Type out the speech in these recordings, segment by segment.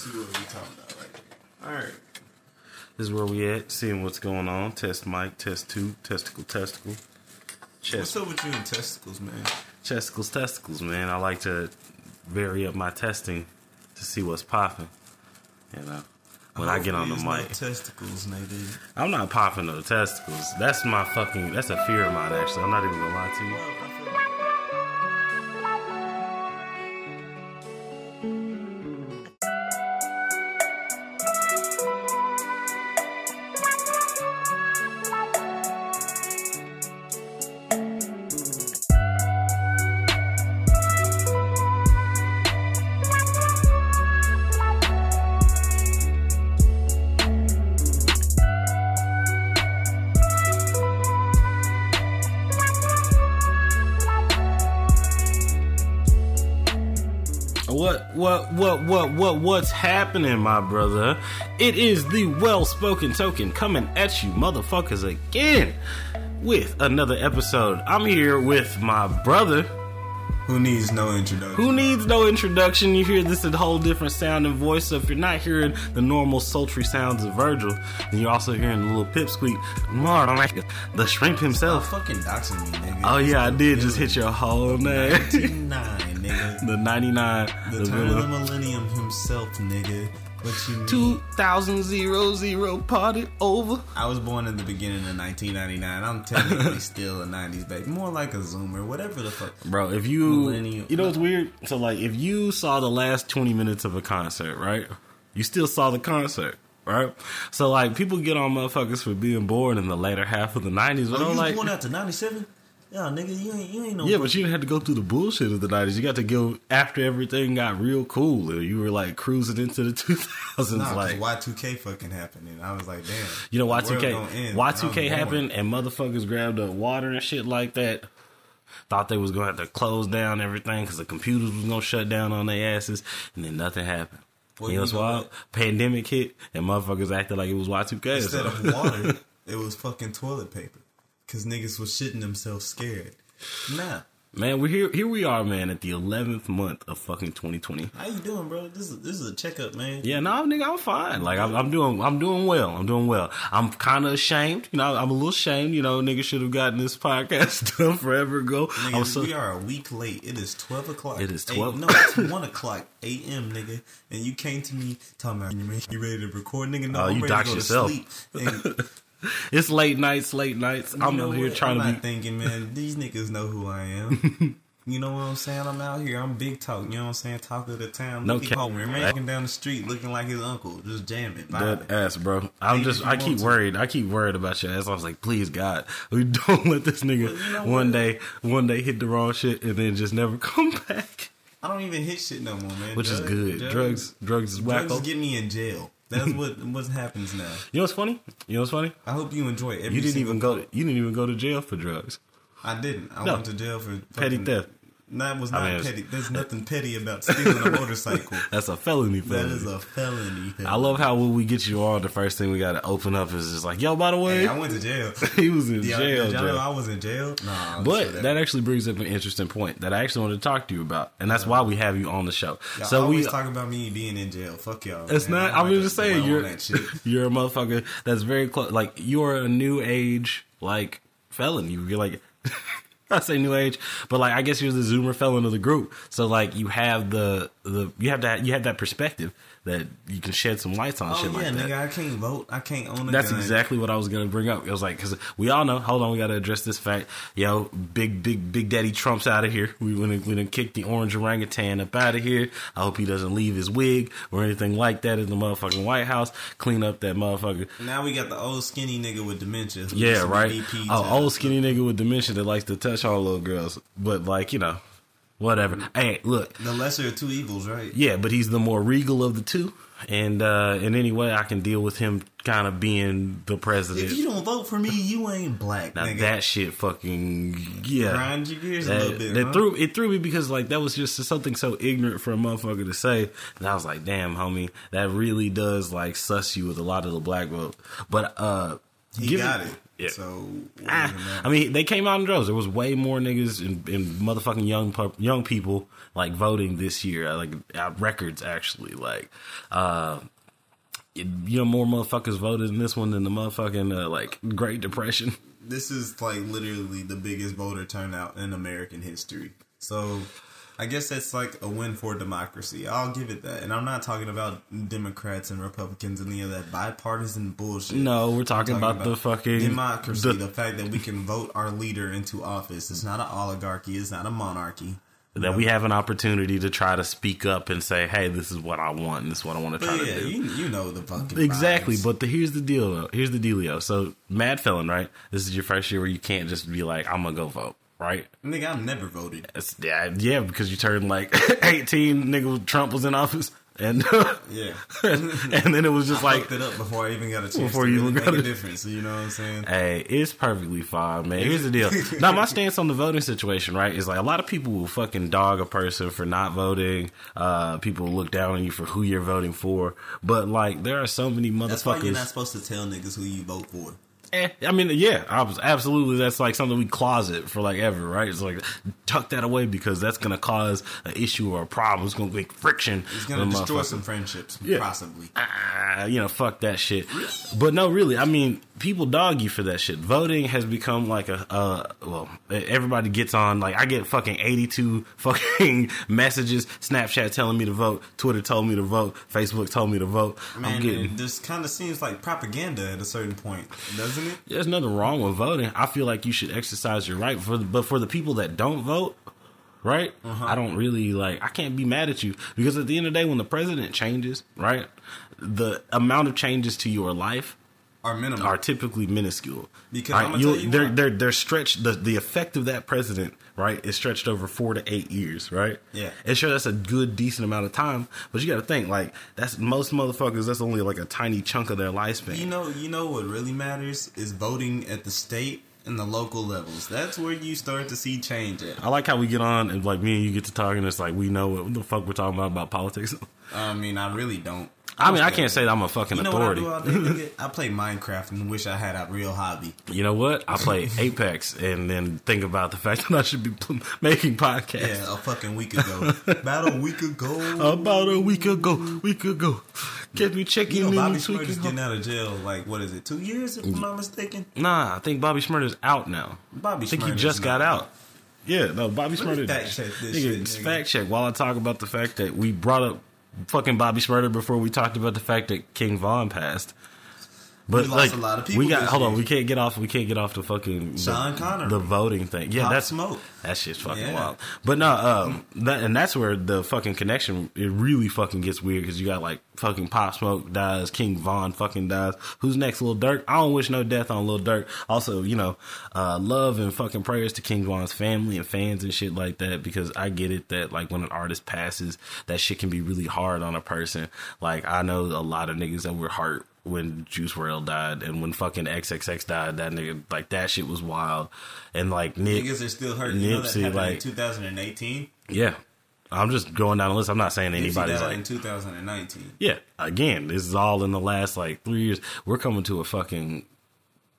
See what we talking about right All right. This is where we at, seeing what's going on. Test mic, test two, testicle, testicle. Chest. What's up with you and testicles, man? Testicles, testicles, man. I like to vary up my testing to see what's popping. You know, when I, I get on the mic. Testicles, nigga. I'm not popping no testicles. That's my fucking. That's a fear of mine. Actually, I'm not even gonna lie to you. What's happening, my brother? It is the well spoken token coming at you, motherfuckers, again with another episode. I'm here with my brother. Who needs no introduction? Who needs no introduction? You hear this a whole different sound and voice. So if you're not hearing the normal sultry sounds of Virgil, then you're also hearing the little pipsqueak. The shrimp himself. Stop fucking doxing me, nigga. Oh yeah, I did just hit your whole name. 99, nigga. the 99. The, the turn of the millennium himself, nigga. What you mean? 2000 zero zero party over. I was born in the beginning of 1999. I'm technically still a 90s baby. More like a zoomer, whatever the fuck. Bro, if you. Millennial. You know what's weird? So, like, if you saw the last 20 minutes of a concert, right? You still saw the concert. Right, so like people get on motherfuckers for being born in the later half of the nineties, but oh, I'm like, born after ninety seven. Yeah, nigga, you ain't you ain't no. Yeah, but you didn't have to go through the bullshit of the nineties. You got to go after everything got real cool. And you were like cruising into the two thousands. Nah, like Y two K fucking happened, and I was like, damn. You know Y two K Y two K happened, and motherfuckers grabbed up water and shit like that. Thought they was gonna have to close down everything because the computers was gonna shut down on their asses, and then nothing happened. Well, you know what's wild? Pandemic hit, and motherfuckers acted like it was Y two K. Instead so. of water, it was fucking toilet paper because niggas was shitting themselves scared. Nah. Man, we here. Here we are, man, at the eleventh month of fucking 2020. How you doing, bro? This is this is a checkup, man. Yeah, no, nigga, I'm fine. Like I'm, I'm doing, I'm doing well. I'm doing well. I'm kind of ashamed. You know, I'm a little ashamed. You know, nigga should have gotten this podcast done forever ago. Nigga, so, we are a week late. It is 12 o'clock. It is 12. no, it's one o'clock a.m. Nigga, and you came to me talking about you ready to record, nigga? No, oh, I'm you go yourself. to sleep. And, it's late nights, late nights. You I'm over here trying I'm to be thinking, man. These niggas know who I am. You know what I'm saying? I'm out here. I'm big talk. You know what I'm saying? Talk of the town. No cap. Walking down the street looking like his uncle, just jamming. That ass, bro. I'm just. I keep worried. I keep worried about your ass. I was like, please God, we don't let this nigga you know one day, one day hit the wrong shit and then just never come back. I don't even hit shit no more, man. Which drugs, is good. Drugs, drugs, drugs is wacko. Drugs get me in jail. That's what what happens now. You know what's funny? You know what's funny? I hope you enjoy it. You didn't even go. To, you didn't even go to jail for drugs. I didn't. I no. went to jail for petty theft. That was not I mean, petty. There's nothing petty about stealing a motorcycle. That's a felony. felony. That is a felony. I love how when we get you on, the first thing we got to open up is just like, yo, by the way, hey, I went to jail. he was in yeah, jail. Y'all I was in jail. Nah, but that. that. actually brings up an interesting point that I actually want to talk to you about, and that's yeah. why we have you on the show. Y'all so we talk about me being in jail. Fuck y'all. It's man. not. I'm like just saying you're you're a motherfucker that's very close. Like you're a new age like felon. You're like. I say new age, but like I guess you're the Zoomer felon of the group. So like you have the the you have that you have that perspective that you can shed some lights on oh, shit yeah, like that. Yeah, nigga, I can't vote. I can't own a That's gun. exactly what I was gonna bring up. It was like because we all know. Hold on, we got to address this fact. Yo, big big big daddy Trump's out of here. We went done kick the orange orangutan up out of here. I hope he doesn't leave his wig or anything like that in the motherfucking White House. Clean up that motherfucker. Now we got the old skinny nigga with dementia. Yeah, right. Oh, old skinny nigga with dementia that likes to touch all little girls, but like you know. Whatever. Hey, look. The lesser of two evils, right? Yeah, but he's the more regal of the two and uh, in any way I can deal with him kind of being the president. If you don't vote for me, you ain't black. Now nigga. that shit fucking yeah. Grind your gears that, a little bit. That huh? threw it threw me because like that was just something so ignorant for a motherfucker to say, and I was like, damn, homie, that really does like suss you with a lot of the black vote. But uh, he got it. Yeah. So ah, I mean, they came out in droves. There was way more niggas and, and motherfucking young young people like voting this year, like uh, records actually. Like, uh, you know, more motherfuckers voted in this one than the motherfucking uh, like Great Depression. This is like literally the biggest voter turnout in American history. So I guess that's like a win for democracy. I'll give it that. And I'm not talking about Democrats and Republicans and any of that bipartisan bullshit. No, we're talking, talking about, about, the fucking democracy. The, the fact that we can vote our leader into office. It's not an oligarchy. It's not a monarchy that we have an opportunity to try to speak up and say, "Hey, this is what I want. and This is what I want to try yeah, to do." You, you know the fucking exactly. Vibes. But the, here's the deal. Though. Here's the dealio. So, mad felon, right? This is your first year where you can't just be like, "I'm gonna go vote." Right? Nigga, I've never voted. It's, yeah, yeah, because you turned like 18, nigga, Trump was in office. And yeah, and, and, then it was just I like it up before I even got a chance before to you really make a difference. You know what I'm saying? Hey, it's perfectly fine, man. Here's the deal. now, my stance on the voting situation, right, is like a lot of people will fucking dog a person for not voting. Uh, people look down on you for who you're voting for, but like there are so many motherfuckers. That's why you're not supposed to tell niggas who you vote for. Eh, I mean, yeah, I was absolutely. That's like something we closet for like ever, right? It's like tuck that away because that's gonna cause an issue or a problem. It's gonna make friction. It's gonna destroy some friendships, yeah. possibly. Ah, you know, fuck that shit. But no, really, I mean, people dog you for that shit. Voting has become like a, uh, well, everybody gets on. Like I get fucking eighty two fucking messages, Snapchat telling me to vote, Twitter told me to vote, Facebook told me to vote. Man, I'm getting this kind of seems like propaganda at a certain point, doesn't isn't it? There's nothing wrong with voting. I feel like you should exercise your right. For the, but for the people that don't vote, right? Uh-huh. I don't really like. I can't be mad at you because at the end of the day, when the president changes, right, the amount of changes to your life are minimal, are typically minuscule. Because right? you they're, they're they're stretched. The the effect of that president, right, is stretched over four to eight years, right? Yeah, and sure that's a good decent amount of time, but you got to think like that's most motherfuckers. That's only like a tiny chunk of their lifespan. You know, you know what really matters is voting at the state and the local levels. That's where you start to see change at. I like how we get on and like me and you get to talking. It's like we know what the fuck we're talking about about politics. I mean, I really don't. I mean, I can't say that I'm a fucking you know authority. I, do I play Minecraft and wish I had a real hobby. You know what? I play Apex and then think about the fact that I should be making podcasts. Yeah, a fucking week ago. About a week ago. About a week ago. Week ago. Get me checking you know, Bobby Shmurda's getting out of jail. Like what is it? Two years, if I'm not mistaken. Nah, I think Bobby Shmurda's out now. Bobby, I think he just got out. out. Yeah, no, Bobby Shmurda. Fact check this nigga, shit, Fact check while I talk about the fact that we brought up fucking Bobby Shmurda before we talked about the fact that King Von passed. But we like, we got hold on, we can't get off. We can't get off the fucking Sean the, Connery, the voting thing. Yeah, Pop that's smoke. That shit's fucking yeah. wild. But no, um, that, and that's where the fucking connection it really fucking gets weird because you got like fucking Pop Smoke dies, King Von fucking dies. Who's next, Lil Durk? I don't wish no death on Lil Durk. Also, you know, uh, love and fucking prayers to King Von's family and fans and shit like that because I get it that like when an artist passes, that shit can be really hard on a person. Like I know a lot of niggas that were hurt when Juice WRLD died and when fucking XXX died, that nigga like that shit was wild. And like Nip, niggas are still hurt. You Nipsey, like 2018. Yeah, I'm just going down the list. I'm not saying anybody's like in 2019. Yeah, again, this is all in the last like three years. We're coming to a fucking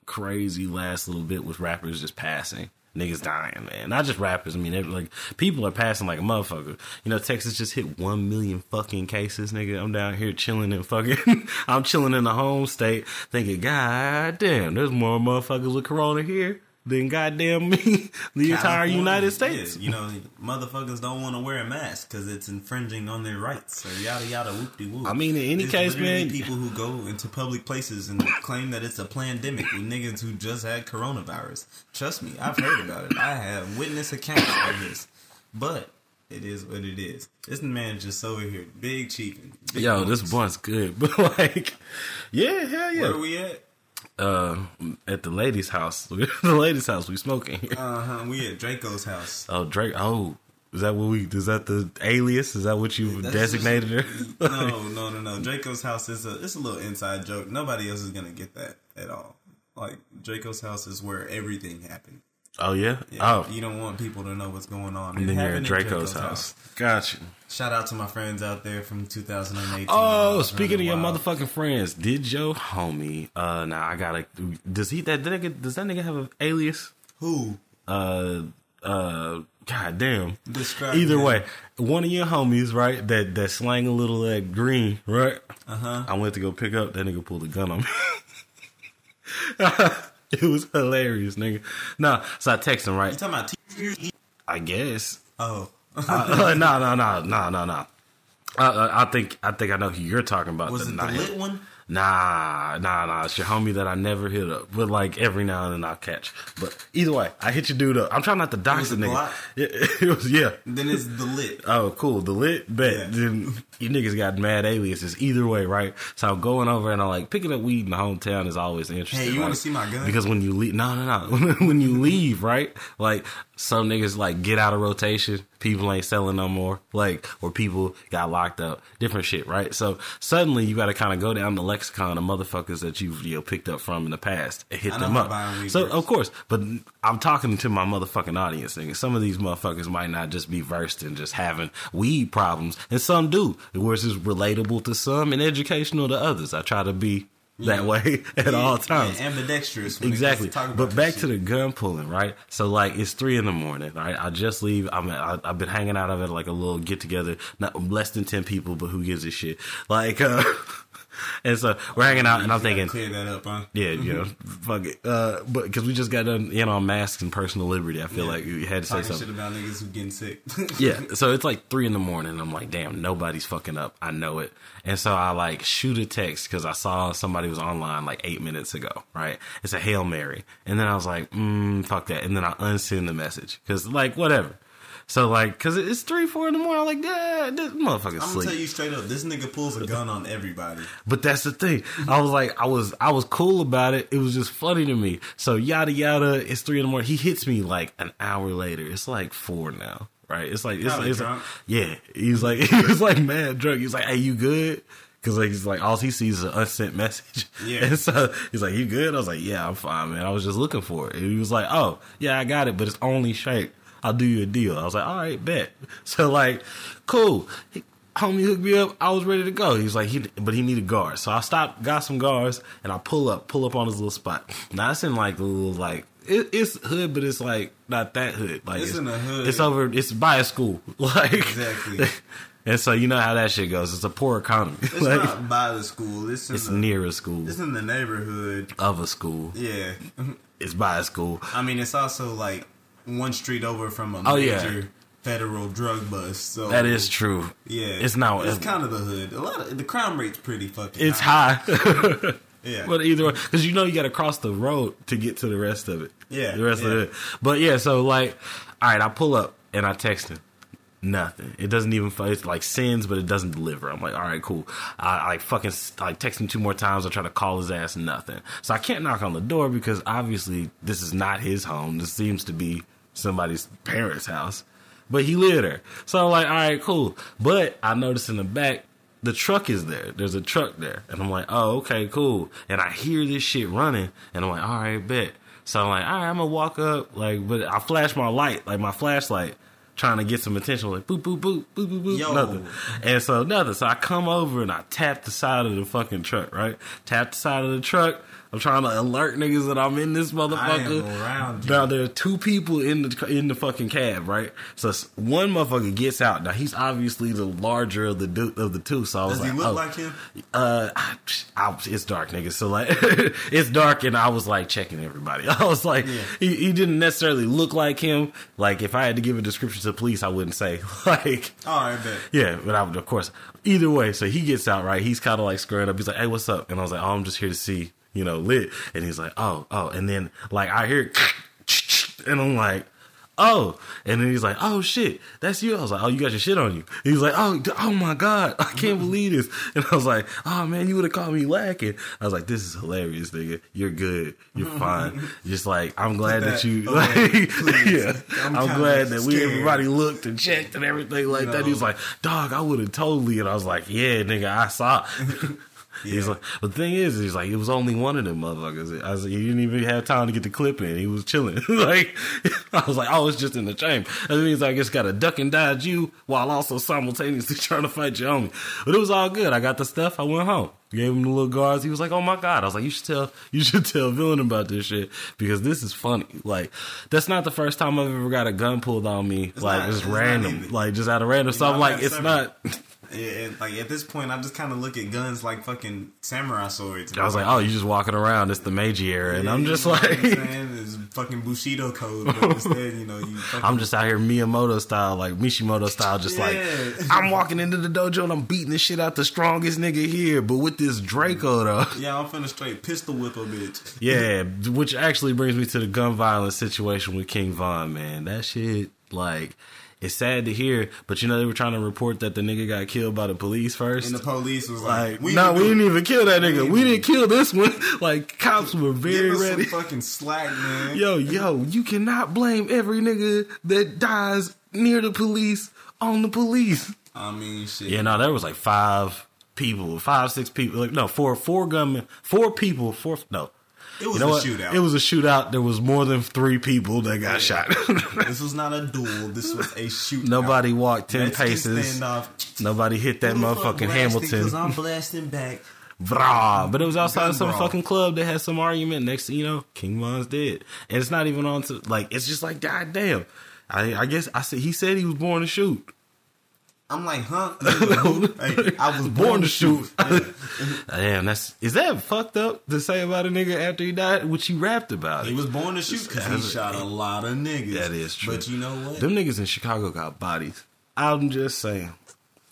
crazy last little bit with rappers just passing niggas dying, man. Not just rappers. I mean, like people are passing like a motherfucker. You know, Texas just hit one million fucking cases, nigga. I'm down here chilling and fucking. I'm chilling in the home state, thinking, God damn, there's more motherfuckers with corona here than goddamn me, the California, entire United States. Yeah, you know, motherfuckers don't want to wear a mask because it's infringing on their rights or yada yada whoop de whoop. I mean, in any case, man, people who go into public places and claim that it's a pandemic with niggas who just had coronavirus. Trust me, I've heard about it. I have witness accounts of this, but. It is what it is. This man just over here, big chiefing. Yo, this one's good, but like, yeah, hell yeah. Where are we at? Uh, at the lady's house. the lady's house. We smoking. Uh huh. We at Draco's house. Oh, Drake. Oh, is that what we? Is that the alias? Is that what you That's designated just, her? no, no, no, no. Draco's house is a. It's a little inside joke. Nobody else is gonna get that at all. Like Draco's house is where everything happened. Oh yeah. Yeah, oh, you don't want people to know what's going on. and then you're at Draco's, house. Gotcha. Shout out to my friends out there from 2018. Oh, speaking of your motherfucking friends, did your homie? Uh, now I gotta. Does he that nigga? Does that nigga have an alias? who Uh, uh, god damn. describe Either him. way, one of your homies, right? That that slang a little that green, right? Uh huh. I went to go pick up. That nigga pulled a gun on me. it was hilarious, nigga. No, so I text him, right. You talking about? T- I guess. oh, no, no, no, no, no, no. I think I think I know who you're talking about. was it the lit one? Nah, nah, nah. It's your homie that I never hit up, but like every now and then I'll catch. But either way, I hit your dude up. I'm trying not to dox the nigga. Glock? It, was yeah. Then it's the lit. Oh, cool. The lit bet. Yeah. Then you niggas got mad aliases. Either way, right? So I'm going over and I'm like picking up weed in the hometown is always interesting. Hey, you right? wanna see my gun? Because when you leave, no, no, no. when you leave, right? Like some niggas like get out of rotation. People ain't selling no more. Like or people got locked up. Different shit, right? So suddenly you got to kind of go down the lexicon of motherfuckers that you've you know picked up from in the past and hit them up. So of course, but I'm talking to my motherfucking audience. Nigga. Some of these motherfuckers might not just be versed in just having weed problems, and some do, which is relatable to some and educational to others. I try to be that way at all times. Yeah, ambidextrous. Exactly, but back to the gun pulling, right? So like it's three in the morning, right? I just leave. I'm I, I've been hanging out of it like a little get together, not less than ten people, but who gives a shit? Like, uh, and so we're hanging out, and I'm thinking, clear that up, huh? yeah, you know, fuck it. Uh, but because we just got done in you know, on masks and personal liberty, I feel Yeah. like we had to say Talking something. shit about niggas who getting sick. Yeah, so it's like three in the morning. I'm like, damn, nobody's fucking up. I know it. And so I like shoot a text because I saw somebody was online like eight minutes ago, right? It's a Hail Mary. And then I was like, mm, fuck that. And then I unsend the message because like, whatever. So like, cause it's three, four in the morning. I'm like, yeah, this motherfucker's I'm gonna tell you straight up, this nigga pulls a gun on everybody. But that's the thing. I was like, I was, I was cool about it. It was just funny to me. So yada yada. It's three in the morning. He hits me like an hour later. It's like four now, right? It's like, it's, Probably it's drunk. yeah. He's like, he was like mad drunk. He's like, hey, you good? Cause like he's like all he sees is an unsent message. Yeah. And so he's like, you good? I was like, yeah, I'm fine, man. I was just looking for it. And he was like, oh yeah, I got it, but it's only shaped. I'll do you a deal. I was like, all right, bet. So like, cool. He, homie hooked me up. I was ready to go. He was like, he, but he needed guards. So I stopped, got some guards, and I pull up, pull up on his little spot. Now it's in like the little like it, it's hood, but it's like not that hood. Like It's in the hood. It's over. It's by a school. Like Exactly. And so you know how that shit goes. It's a poor economy. It's like, not by the school. It's in it's the, near a school It's in the neighborhood. of a school. Yeah. It's by a school. I mean, it's also like one street over from a Oh, yeah. major federal drug bust. So That is true. Yeah, It's not- It's kind of the hood. A lot of the crime rate's pretty fucking. It's high. high. Yeah. But either way, because you know you got to cross the road to get to the rest of it. Yeah, the rest yeah. of it. But yeah, so like, all right, I pull up and I text him. Nothing. It doesn't even. It's like sends, but it doesn't deliver. I'm like, all right, cool. I, I like fucking like text him two more times. I try to call his ass. Nothing. So I can't knock on the door because obviously this is not his home. This seems to be somebody's parents' house. But he lived there. So I'm like, all right, cool. But I noticed in the back the truck is there. There's a truck there. And I'm like, oh, okay, cool. And I hear this shit running, and I'm like, all right, bet. So I'm like, all right, I'm gonna walk up, like, but I flash my light, like my flashlight, trying to get some attention, like boop, boop, boop, boop, boop, boop, Yo. nothing. And so nothing. So I come over and I tap the side of the fucking truck, right? Tap the side of the truck. I'm trying to alert niggas that I'm in this motherfucker. I. Now there are two people in the in the fucking cab, right? So one motherfucker gets out. Now he's obviously the larger of the of the two. So I was Does he like, look oh. like him? Uh, I, I, it's dark, nigga. So like, it's dark, and I was like checking everybody. I was like, Yeah. he, he didn't necessarily look like him. Like, if I had to give a description to the police, I wouldn't say like, All right, bet. yeah. But I would, of course, either way. So he gets out, right? He's kind of like squaring up. He's like, hey, what's up? And I was like, oh, I'm just here to see, you know, lit. And he's like, oh, oh. And then like I hear, and I'm like. Oh, and then he's like, "Oh shit, that's you." I was like, "Oh, you got your shit on you." He's like, "Oh, oh my god, I can't believe this." And I was like, "Oh man, you would have called me lacking." I was like, "This is hilarious, nigga. You're good. You're fine. Just like I'm glad that, that you, away, oh, like, yeah, I'm I'm, glad that we scared. everybody looked and checked and everything like that." He was like, "Dog, I would have totally," and I was like, "Yeah, nigga, I saw." Yeah. He's like, but the thing is, he's like, it was only one of them motherfuckers. I was like, he didn't even have time to get the clip in. He was chilling. like, I was like, oh, it's just in the chamber. That means I just got to duck and dodge you while also simultaneously trying to fight your homie. But it was all good. I got the stuff. I went home. Gave him the little guards. He was like, "Oh my god!" I was like, "You should tell, you should tell Villain about this shit because this is funny. Like, that's not the first time I've ever got a gun pulled on me. It's like, not, just random, like just out of random. So I'm like, it's not." And, like at this point, I just kind of look at guns like fucking samurai swords. I was like, oh, you just walking around. It's the Meiji era, and I'm just like, it's fucking Bushido code. But instead, you know, you. Fucking... I'm just out here Miyamoto style, like Mishimoto style, just yeah. like I'm walking into the dojo and I'm beating the shit out the strongest nigga here, but with this Draco though. Yeah, I'm finna straight pistol whip a bitch. yeah, which actually brings me to the gun violence situation with King Von. Man, that shit like it's sad to hear, but you know they were trying to report that the nigga got killed by the police first. And the police was like, like we "No, we didn't even kill that nigga. We, we didn't kill this one." like cops were very ready. Some fucking slack, man. Yo, yo, you cannot blame every nigga that dies near the police on the police. I mean, shit. Yeah, no, there was like five people, five, six people. Like no, four, four gunmen, four people, four. No, it was you know a what? shootout. It was a shootout. There was more than three people that got shot. this was not a duel. This was a shootout. Nobody walked 10 paces. Nobody hit that motherfucking Hamilton. Because I'm blasting back. Brah. But it was outside of some brawl. fucking club that had some argument. Next thing you know, King Von's dead. And it's not even on to, like, it's just like, god damn. I, I guess I said, he said he was born to shoot. I'm like, huh? hey, I was born, born to shoot. shoot. Damn, that's is that fucked up to say about a nigga after he died? Which he rapped about. He was born to shoot because he shot a lot of niggas. That is true. But you know what? Them niggas in Chicago got bodies. I'm just saying.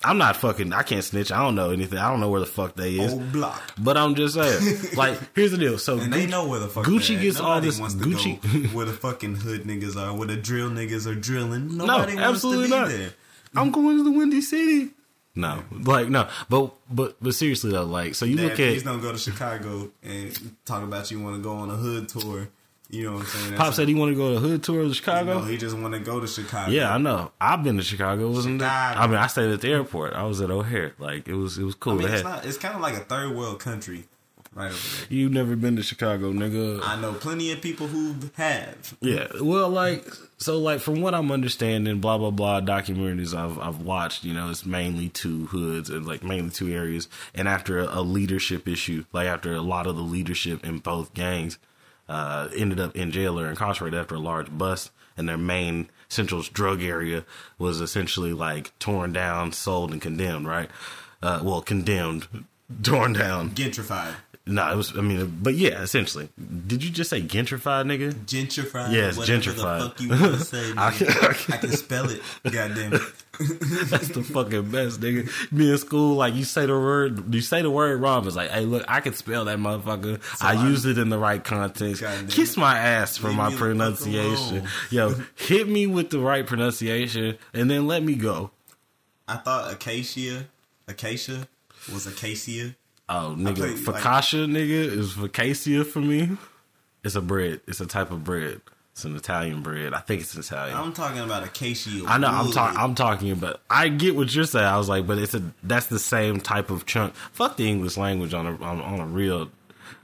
I'm not fucking. I can't snitch. I don't know anything. I don't know where the fuck they is. Old block. But I'm just saying. like, here's the deal. So and Gucci, they know where the fuck Gucci gets all this. Gucci where the fucking hood niggas are, where the drill niggas are drilling. Nobody no, absolutely not. There. I'm going to the Windy City. No, like no, but but but seriously though, like so you Dad, look at please don't go to Chicago and talk about you want to go on a hood tour. You know what I'm saying? That's Pop said he want to go on a hood tour of Chicago. You know, he just want to go to Chicago. Yeah, I know. I've been to Chicago. Wasn't Chicago. I mean, I stayed at the airport. I was at O'Hare. Like it was it was cool. I mean, it's, not, it's kind of like a third world country right over there. You've never been to Chicago, nigga. I know plenty of people who have. Yeah, well, like so, like from what I'm understanding, blah blah blah documentaries I've I've watched. You know, it's mainly two hoods and like mainly two areas. And after a, a leadership issue, like after a lot of the leadership in both gangs uh, ended up in jail or incarcerated after a large bust, and their main central drug area was essentially like torn down, sold, and condemned. Right. Uh, well, condemned, torn down, gentrified. No, it was. I mean, but yeah, essentially. Did you just say gentrified, nigga? Gentrified. Yes, gentrified. The fuck you want to say? I, can, I can spell it. Goddamn it. That's the fucking best, nigga. Me in school, like you say the word, you say the word wrong. It's like, hey, look, I can spell that motherfucker. So I used it in the right context. Kiss my ass for my pronunciation. Yo, hit me with the right pronunciation, and then let me go. I thought acacia, acacia was acacia. Oh, nigga, focaccia, like, nigga, is focaccia for me. It's a bread. It's a type of bread. It's an Italian bread. I think it's Italian. I'm talking about acacia. I know. I'm talking. I'm talking about. I get what you're saying. I was like, but it's a. That's the same type of chunk. Fuck the English language on a on, on a real.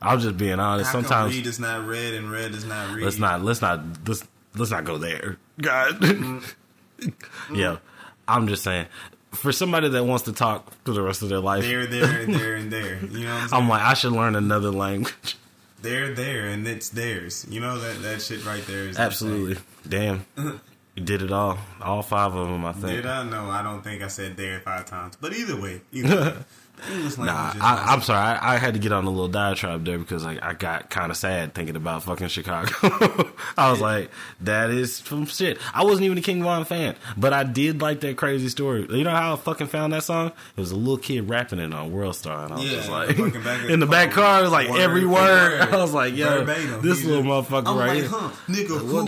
I'm just being honest. How Sometimes read is not red and red is not read. Let's not. Let's not. Let's let's not go there. God. Mm. yeah. I'm just saying for somebody that wants to talk for the rest of their life, there, there, and there, and there. You know, I'm, I'm, like, I should learn another language. They're there, and it's theirs. You know that that shit right there is absolutely damn. you did it all, all five of them. I think. Did I? No, I don't think I said there five times. But either way, either way. nah, I, am sorry. I, I, had to get on a little diatribe there because like I got kind of sad thinking about fucking Chicago. I was like, that is some shit. I wasn't even a King Von fan, but I did like that crazy story. You know how I fucking found that song? It was a little kid rapping it on World Star, and I was yeah, just like, in the back car, it was like word every word. I was like, yo, Verbatim. this little motherfucker I'm right like, here, huh, nigga, who,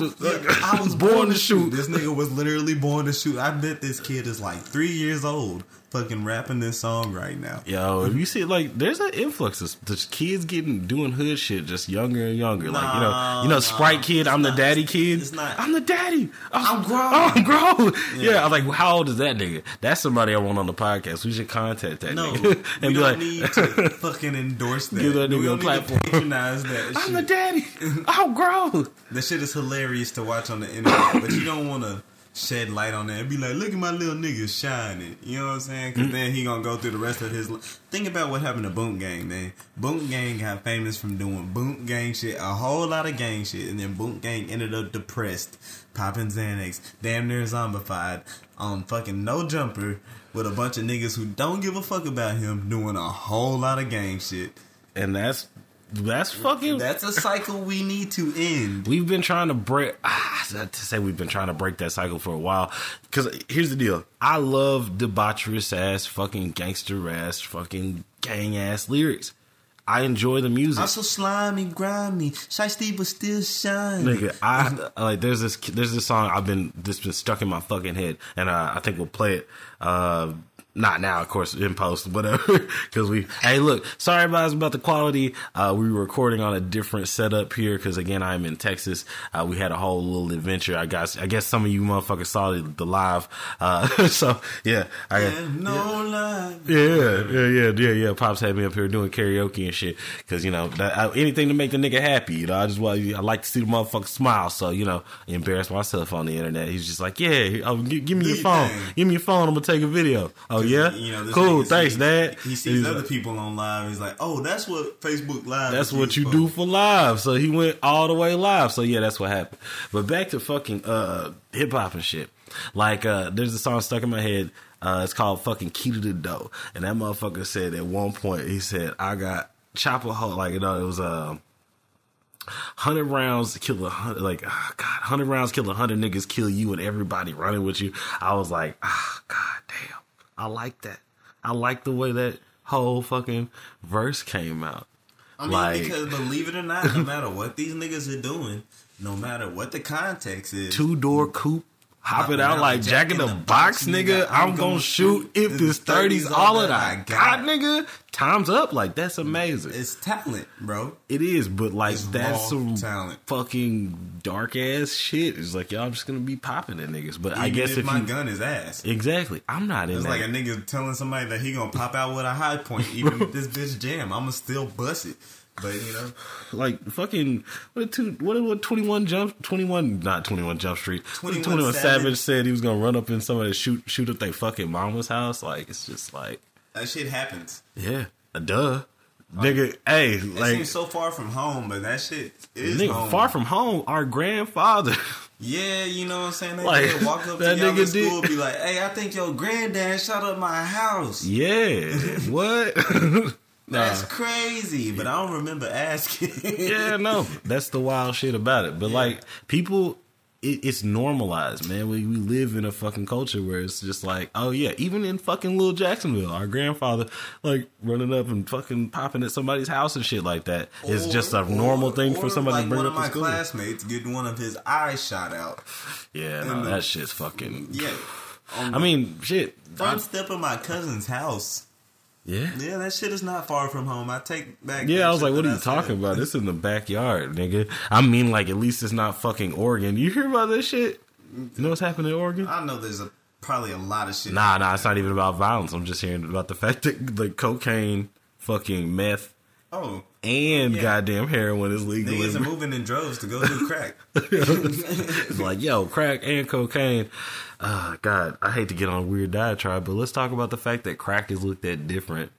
I was born, born to shoot. shoot. This nigga was literally born to shoot. I bet this kid is like three years old fucking rapping this song right now. Yo, if you see like there's an influx of just kids getting doing hood shit just younger and younger. like, you know, you know, Sprite kid, I'm not, the daddy kid. It's not I'm the daddy. Oh, I'm, oh, I'm grown. I'm grown. Yeah. yeah. I'm like, how old is that nigga? That's somebody I want on the podcast. We should contact that no, nigga. and be like need to fucking endorse that. Give that nigga we a platform. patronize that. I'm shit. the daddy. I'm grown. That shit is hilarious to watch on the internet, but you don't wanna shed light on that and be like, look at my little nigga shining. You know what I'm saying? Because mm-hmm. then he gonna go through the rest of his. Think about what happened to Boonk Gang, man. Boonk Gang got famous from doing Boonk Gang shit, a whole lot of gang shit, and then Boonk Gang ended up depressed, popping Xanax, damn near zombified, on fucking no jumper with a bunch of niggas who don't give a fuck about him doing a whole lot of gang shit. And that's that's fucking. That's a cycle we need to end. We've been trying to break. Ah, to say we've been trying to break that cycle for a while. Because here's the deal: I love debaucherous ass, fucking gangster ass, fucking gang ass lyrics. I enjoy the music. I'm so slimy, grimy, shiesty but still shine. Nigga, I like. There's this. There's this song I've been. This been stuck in my fucking head, and uh, I think we'll play it. Uh, not now, of course, in post, whatever. Because we, hey, look, sorry guys about the quality. Uh, we were recording on a different setup here because again, I'm in Texas. Uh, we had a whole little adventure. I guess, I guess some of you motherfuckers saw the, the live. Uh, so yeah, I yeah, no yeah, live. Yeah, yeah, yeah, yeah, yeah. Pops had me up here doing karaoke and shit because you know that, I, anything to make the nigga happy. You know, I just want I like to see the motherfucker smile. So you know, embarrass myself on the internet. He's just like, yeah, oh, give, give me your phone. Give me your phone. I'm gonna take a video. Oh yeah, you know, cool. Thanks, Dad. He sees other like, people on live. He's like, oh, that's what Facebook Live. That's what you for. do for live. So he went all the way live. So yeah, that's what happened. But back to fucking uh, hip hop and shit. Like, uh, there's a song stuck in my head. Uh, it's called fucking Key to the Dough. And that motherfucker said at one point, he said, I got chopper hole. Like, you know, it was, uh, hundred rounds to kill a hundred, like oh God, hundred rounds kill a hundred niggas, kill you and everybody running with you. I was like, ah, oh, God damn. I like that. I like the way that whole fucking verse came out. I mean, like, because believe it or not, no matter what these niggas are doing, no matter what the context is, two door coupe hop it out like Jack in the, box, nigga. I'm, gonna shoot if this 30's all of that I got, nigga. Time's up. Like that's amazing. It's talent, bro. It is, but like it's that's some talent. fucking dark ass shit. It's like y'all just gonna be popping at niggas. But Even I guess if, if my you, gun is ass, exactly. I'm not in. It's that. like a nigga telling somebody that he gonna pop out with a high point. Even if this bitch jam, I'ma still bust it. But you know, like fucking what two what what twenty one jump twenty one not twenty one Jump Street twenty one Savage. Said he was gonna run up in somebody shoot shoot up their fucking mama's house. Like it's just like that shit happens. Yeah, a duh. Like, nigga, hey, it like seems so far from home, but that shit is nigga, home. far from home. Our grandfather. Yeah, you know what I'm saying. They like, walk up that to nigga school, did. be like, "Hey, I think your granddad shot up my house." Yeah, what? That's crazy, but I don't remember asking. yeah, no, that's the wild shit about it. But yeah. like people, it, it's normalized, man. We we live in a fucking culture where it's just like, oh yeah, even in fucking little Jacksonville, our grandfather like running up and fucking popping at somebody's house and shit like that or, is just a normal or, thing for somebody like to bring one up of my classmates getting one of his eyes shot out. Yeah, no, the, that shit's fucking. Yeah. I mean, shit. Step of my cousin's house yeah. Yeah, that shit is not far from home. I take back. Yeah, I was like, what are you I talking said. about? is in the backyard, nigga. I mean, like, at least it's not fucking Oregon. You hear about this shit? You know what's happening in Oregon? I know there's a probably a lot of shit. Nah, nah, it's not even about violence. I'm just hearing about the fact that the cocaine, fucking meth, oh, and yeah. goddamn heroin is legal. Niggas are moving in droves to go do crack. it's like, yo, crack and cocaine uh, God, I hate to get on a weird diatribe, but let's talk about the fact that crack is looked at different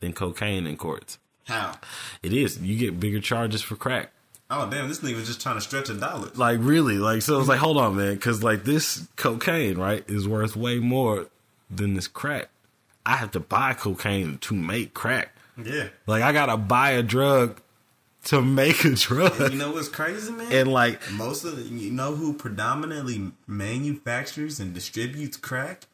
than cocaine in courts. How? It is. You get bigger charges for crack. Oh damn! This nigga was just trying to stretch a dollar. Like really? Like so? It's like, hold on, man, because like this cocaine, right, is worth way more than this crack. I have to buy cocaine to make crack. Yeah. Like I gotta buy a drug to make a drug. And you know what's crazy, man? And like most of the, you know who predominantly manufactures and distributes crack?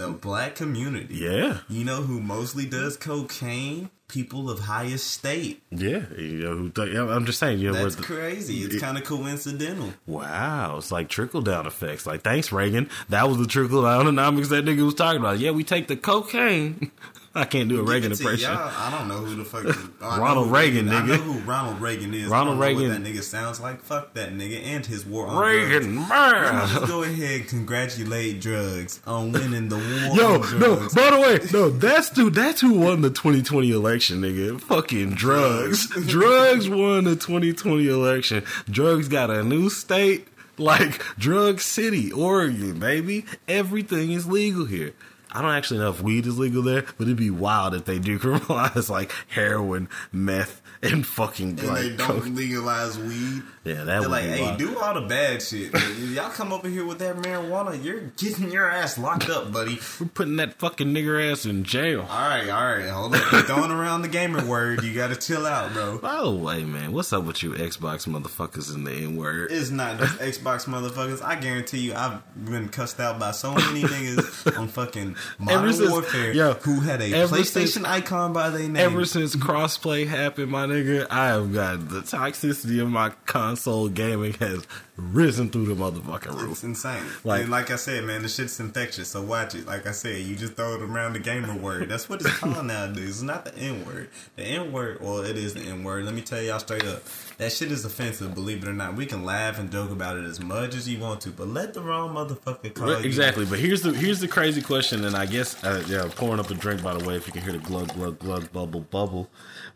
the black community. Yeah. You know who mostly does cocaine? People of high estate. Yeah, you know, who I'm just saying. You know, That's the- crazy. It's kind of coincidental. Wow, it's like trickle down effects. Like, thanks, Reagan. That was the trickle down economics that nigga was talking about. Yeah, we take the cocaine. I can't do a Reagan impression. I don't know who the fuck. oh, Ronald who Reagan, I know who Ronald Reagan is. Ronald I don't know Reagan. What that nigga sounds like. Fuck that nigga and his war on Reagan, drugs. man. Let's go ahead and congratulate drugs on winning the war Yo, no. By the way, no. That's dude. That's who won the 2020 election, nigga. Fucking drugs. drugs won the 2020 election. Drugs got a new state, like Drug City, Oregon, baby. Everything is legal here. I don't actually know if weed is legal there, but it'd be wild if they do criminalize like heroin, meth, and fucking and like they don't coke. legalize weed. Yeah, that They're would like, hey, wild. do all the bad shit. Y'all come over here with that marijuana, you're getting your ass locked up, buddy. We're putting that fucking nigger ass in jail. All right, all right, hold up. You're throwing around the gamer word. You got to chill out, bro. By the way, man, what's up with you Xbox motherfuckers in the N word? It's not just Xbox motherfuckers. I guarantee you, I've been cussed out by so many niggas on fucking Modern since- Warfare yo, who had a PlayStation since- icon by their name. Ever since crossplay happened, my nigga, I have got the toxicity of my console gaming has risen through the motherfucking roof. It's insane. Like- and like I said, man, the shit's infectious. So watch it. Like I said, you just throw it around the gamer word. That's what it's called nowadays. It's not the N word. The N word, well, it is the N word. Let me tell y'all straight up. That shit is offensive, believe it or not. We can laugh and joke about it as much as you want to, but let the wrong motherfucker call Right, you. Exactly, but here's the here's the crazy question, and I guess uh, yeah, pouring up a drink by the way, if you can hear the glug glug glug bubble bubble,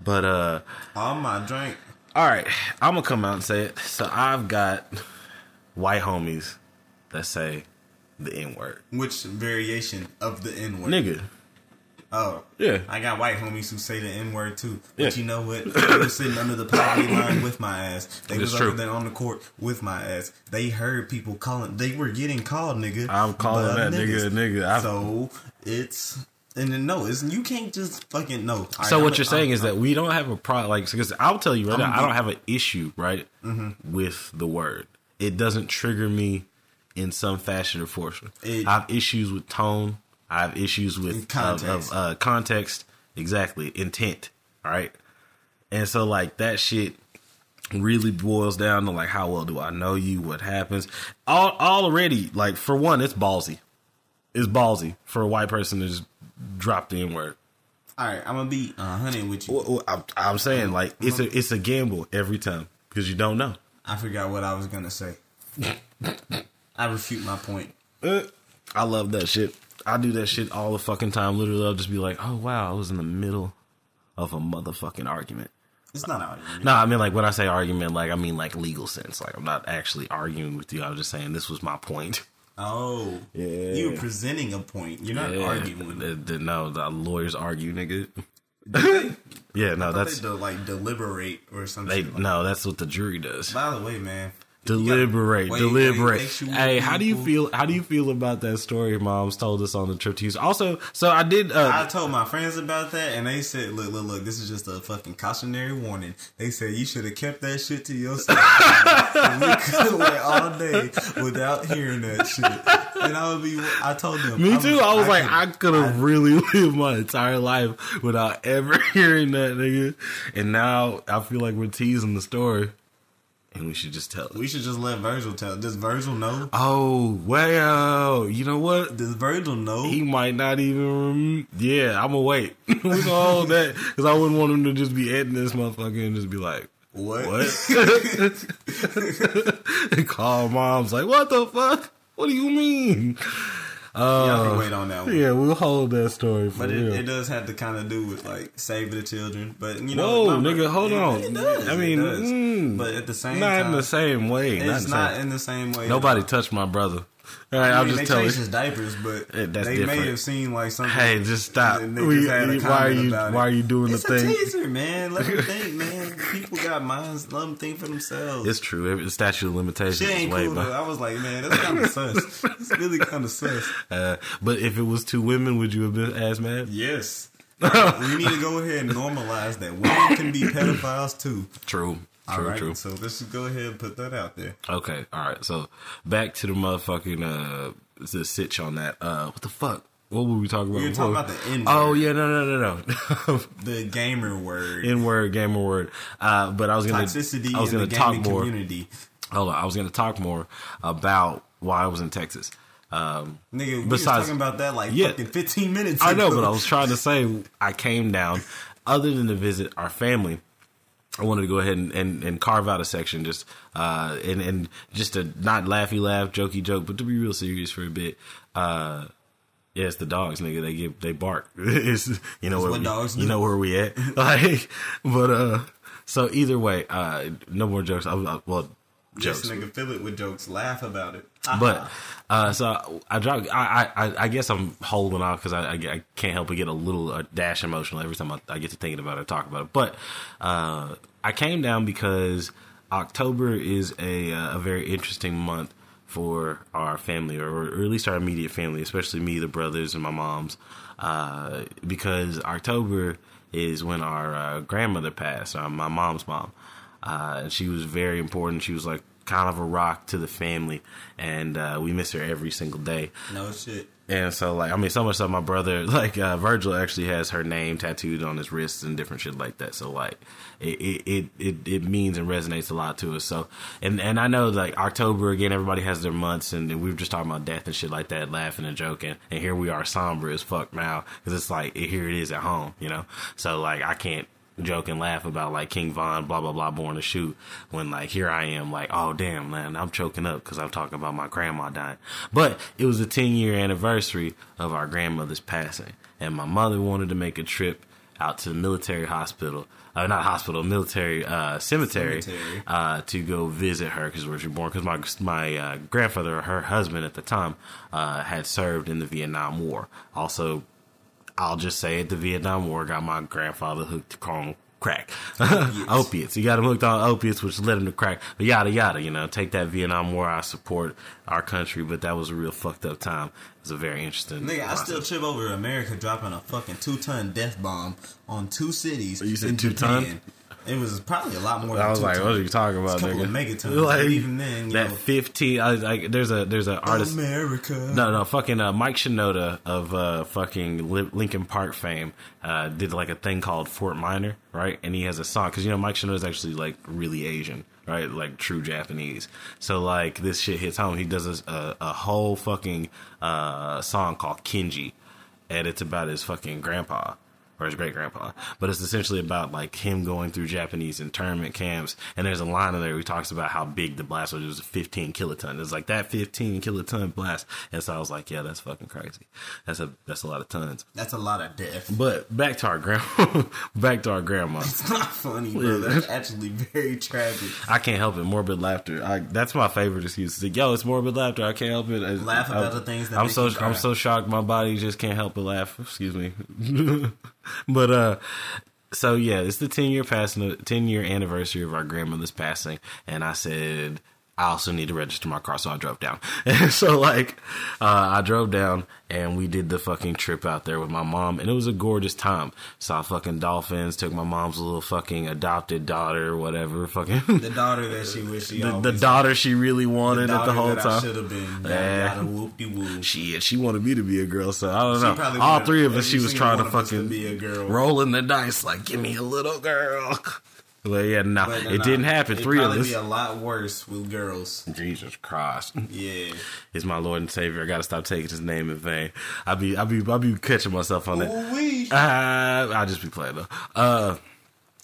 but uh, All my drink. All right, I'm gonna come out and say it. So I've got white homies that say the N word, Which variation of the N word? nigga. Oh. Yeah. I got white homies who say the N word too. But Yeah. you know what? They were sitting under the poverty line with my ass. They was true. there on the court with my ass. They heard people calling. They were getting called nigga. I'm calling that nigga nigga. I've- so it's and then no, it's you can't just fucking no. So what you're saying I'm- is that we don't have a problem, like, because I'll tell you right now, I don't have an issue, right, Mm-hmm. with the word. It doesn't trigger me in some fashion or. It- I have issues with tone. I have issues with Context. Of, of, uh, context, exactly, intent, all right. And so, like that shit really boils down to like, how well do I know you? What happens? All already, like for one, it's ballsy. It's ballsy for a white person to just drop the N word. all right, I'm gonna be hundred with you. Well, well, I'm, I'm saying like it's a it's a gamble every time because you don't know. I forgot what I was gonna say. I refute my point. Eh, I love that shit. I do that shit all the fucking time. Literally, I'll just be like, "Oh wow, I was in the middle of a motherfucking argument." It's not argument. No, I mean like when I say argument, like I mean like legal sense. Like I'm not actually arguing with you. I'm just saying this was my point. Oh, Yeah. You were presenting a point. You're not Yeah. arguing. The- the- no, the lawyers argue, nigga. Yeah, no, that's they de- like deliberate or something. they. like No, that's what the jury does. By the way, man, Deliberate, gotta- deliberate. wait, wait, hey, how do you feel? How do you feel about that story? Mom's told us on the trip to Houston. Also, so I did. Uh, I told my friends about that, and they said, "Look, look, look! This is just a fucking cautionary warning." They said you should have kept that shit to yourself. And we could have went all day without hearing that shit. And I would be. I told them. me too. I was like, could- I could have really lived my entire life without ever hearing that nigga. And now I feel like we're teasing the story, and we should just tell it. we should just let Virgil tell. Does Virgil know? Oh well, you know what? Does Virgil know? He might not even. Rem- yeah, I'm gonna wait. we gonna hold that because I wouldn't want him to just be editing this motherfucker and just be like, what? What? And call mom's like, what the fuck? What do you mean? Y'all can wait on that one. Yeah, we'll hold that story for But it, it does have to kind of do with like saving the children. But you know, Whoa, nigga, hold it- on. It does. I it mean, does. mm, but at the same not time, in the same way. Not, it's in the not in the same way. Nobody touched my brother. All right, I I'll mean, just they tell changed his diapers, but that's they different. may have seen like something. Hey, just stop. they We- just why are you- it. why are you doing the it's thing? A teaser, man. Let them think, man. People got minds. Let them think for themselves. It's true. The statute of limitations is ain't way cool. Though. I was like, man, that's kind of sus. It's really kind of sus. Uh, but if it was two women, would you have been as mad? Yes. we need to go ahead and normalize that women can be pedophiles too. True. All True, right, true. so let's just go ahead and put that out there. Okay, all right. So back to the motherfucking uh the sitch on that. Uh what the fuck? what were we talking about? We were talking about the N. Oh yeah, no, no, no, no. the gamer word. N word, gamer word. Uh, but I was gonna toxicity. I was gonna the talk gaming more. Community. Hold on, I was gonna talk more about why I was in Texas. Um, Nigga, we Besides- talking about that like Yeah. fucking 15 minutes I know, but I was trying to say I came down. Other than to visit our family, I wanted to go ahead and, and, and carve out a section just uh and, and just to not laughy laugh, jokey joke, but to be real serious for a bit. Uh yeah, it's the dogs, nigga. They get they bark. it's you know where what we, dogs you know where we at. like, but uh, so either way, uh, no more jokes. I, I, well, Just jokes. nigga fill it with jokes. Laugh about it. But uh, so I dropped. I, I I guess I'm holding off because I, I I can't help but get a little uh, dash emotional every time I, I get to thinking about it, or talk about it. But uh, I came down because October is a uh, a very interesting month for our family, or, or at least our immediate family, especially me, the brothers, and my moms, uh, because October is when our uh, grandmother passed, my mom's mom. Uh, and she was very important. She was like kind of a rock to the family, and uh, we miss her every single day. no shit. And so, like, I mean, so much so my brother, like, uh, Virgil actually has her name tattooed on his wrists and different shit like that. So, like, it, it, it, it, means and resonates a lot to us. So, and, and I know, like, October, again, everybody has their months, and we were just talking about death and shit like that, laughing and joking. And here we are, somber as fuck now, because it's like, here it is at home, you know? So, like, I can't joke and laugh about like King Von, blah blah blah, born to shoot. When like here I am, like oh damn man, I'm choking up because I'm talking about my grandma dying. But it was a 10 year anniversary of our grandmother's passing, and my mother wanted to make a trip out to the military hospital. Uh, not hospital, military uh, cemetery, Cemetery. Uh, to go visit her because where she was born. Because my my uh, grandfather, her husband at the time, uh, had served in the Vietnam War. Also, I'll just say it: the Vietnam War got my grandfather hooked on crack, opiates. He got him hooked on opiates, which led him to crack. But yada yada, you know. Take that Vietnam War. I support our country, but that was a real fucked up time. It was a very interesting. Nigga, I still trip over America dropping a fucking two ton death bomb on two cities. Oh, you said two ton? It was probably a lot more. Than that. I was like, ton. "What are you talking about, It's a couple nigga?" of megatons. Like even then, you that know, fifteen. I, like, there's a there's an artist. America. No, no, fucking uh, Mike Shinoda of uh, fucking Linkin Park fame uh, did like a thing called Fort Minor, right? And he has a song because you know Mike Shinoda is actually like really Asian, right? Like true Japanese. So like this shit hits home. He does a, a, a whole fucking uh, song called Kenji, and it's about his fucking grandpa or his great grandpa. But it's essentially about like him going through Japanese internment camps. And there's a line in there where he talks about how big the blast was. It was a 15 kiloton. It's like that 15 kiloton blast. And so I was like, yeah, that's fucking crazy. That's a that's a lot of tons. That's a lot of death. But back to our grandma. back to our grandma. It's not funny, bro. That's actually very tragic. I can't help it. Morbid laughter. I, that's my favorite excuse. It's like, Yo, it's morbid laughter. I can't help it. I- Laugh about I- the things that I'm so. I'm so shocked. My body just can't help but laugh. Excuse me. but uh, so yeah, it's the ten year passing, ten year anniversary of our grandmother's passing, and I said. I also need to register my car, so I drove down. And so, like, uh, I drove down and we did the fucking trip out there with my mom, and it was a gorgeous time. Saw fucking dolphins, took my mom's little fucking adopted daughter, whatever, fucking The daughter that she wished she the, the daughter she really wanted the at the whole that time. should have been. Yeah. Yada whoop de woo. Shit, she wanted me to be a girl, so I don't She know. All three of us, she was trying to us to fucking be a girl. rolling the dice, like, give me a little girl. But yeah, no, But, uh, it nah, didn't happen. Three of us. be a lot worse with girls. Jesus Christ, Yeah. it's my Lord and Savior. I got to stop taking His name in vain. I be, I be, I be catching myself on that. Uh, I'll just be playing though. Uh,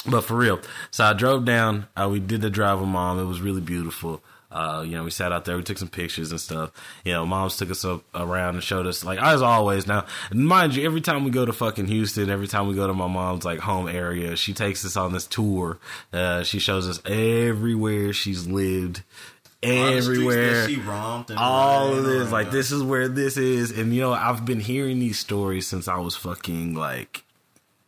but for real, so I drove down. Uh, we did the drive with mom. It was really beautiful. Uh, you know, we sat out there, we took some pictures and stuff. You know, moms took us up around and showed us, like, as always. Now, mind you, every time we go to fucking Houston, every time we go to my mom's, like, home area, she takes us on this tour. Uh, she shows us everywhere she's lived, All the streets everywhere she romped and all of this like this is where this is and you know i've been hearing these stories since i was fucking like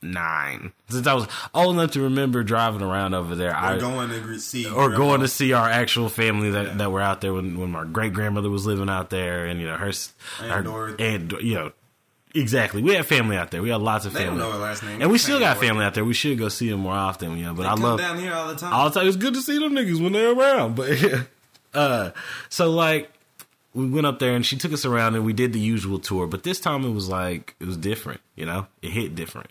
nine since i was old enough to remember driving around over there Or I, going to see. or grandma. going to see our actual family that, Yeah. that were out there when, when my great grandmother was living out there and you know her And her- and you know exactly we had family out there we had lots of They don't family know her last name. and we still got Dorothy. family out there we should go see them more often you know but They i come love down here all the time. all the time. It's good to see them niggas when they're around. But uh, so like we went up there and she took us around and we did the usual tour, but this time it was like it was different. You know, it hit different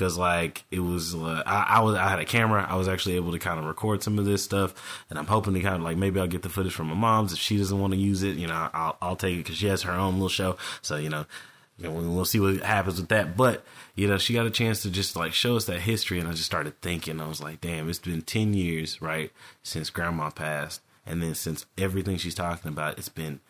because like it was uh, I, I, was I had a camera. I was actually able to kind of record some of this stuff and I'm hoping to kind of like maybe I'll get the footage from my mom's if she doesn't want to use it. You know I'll I'll take it because she has her own little show. So you know, you know we'll see what happens with that. But you know she got a chance to just like show us that history and I just started thinking. I was like damn it's been 10 years right since grandma passed and then since everything she's talking about it's been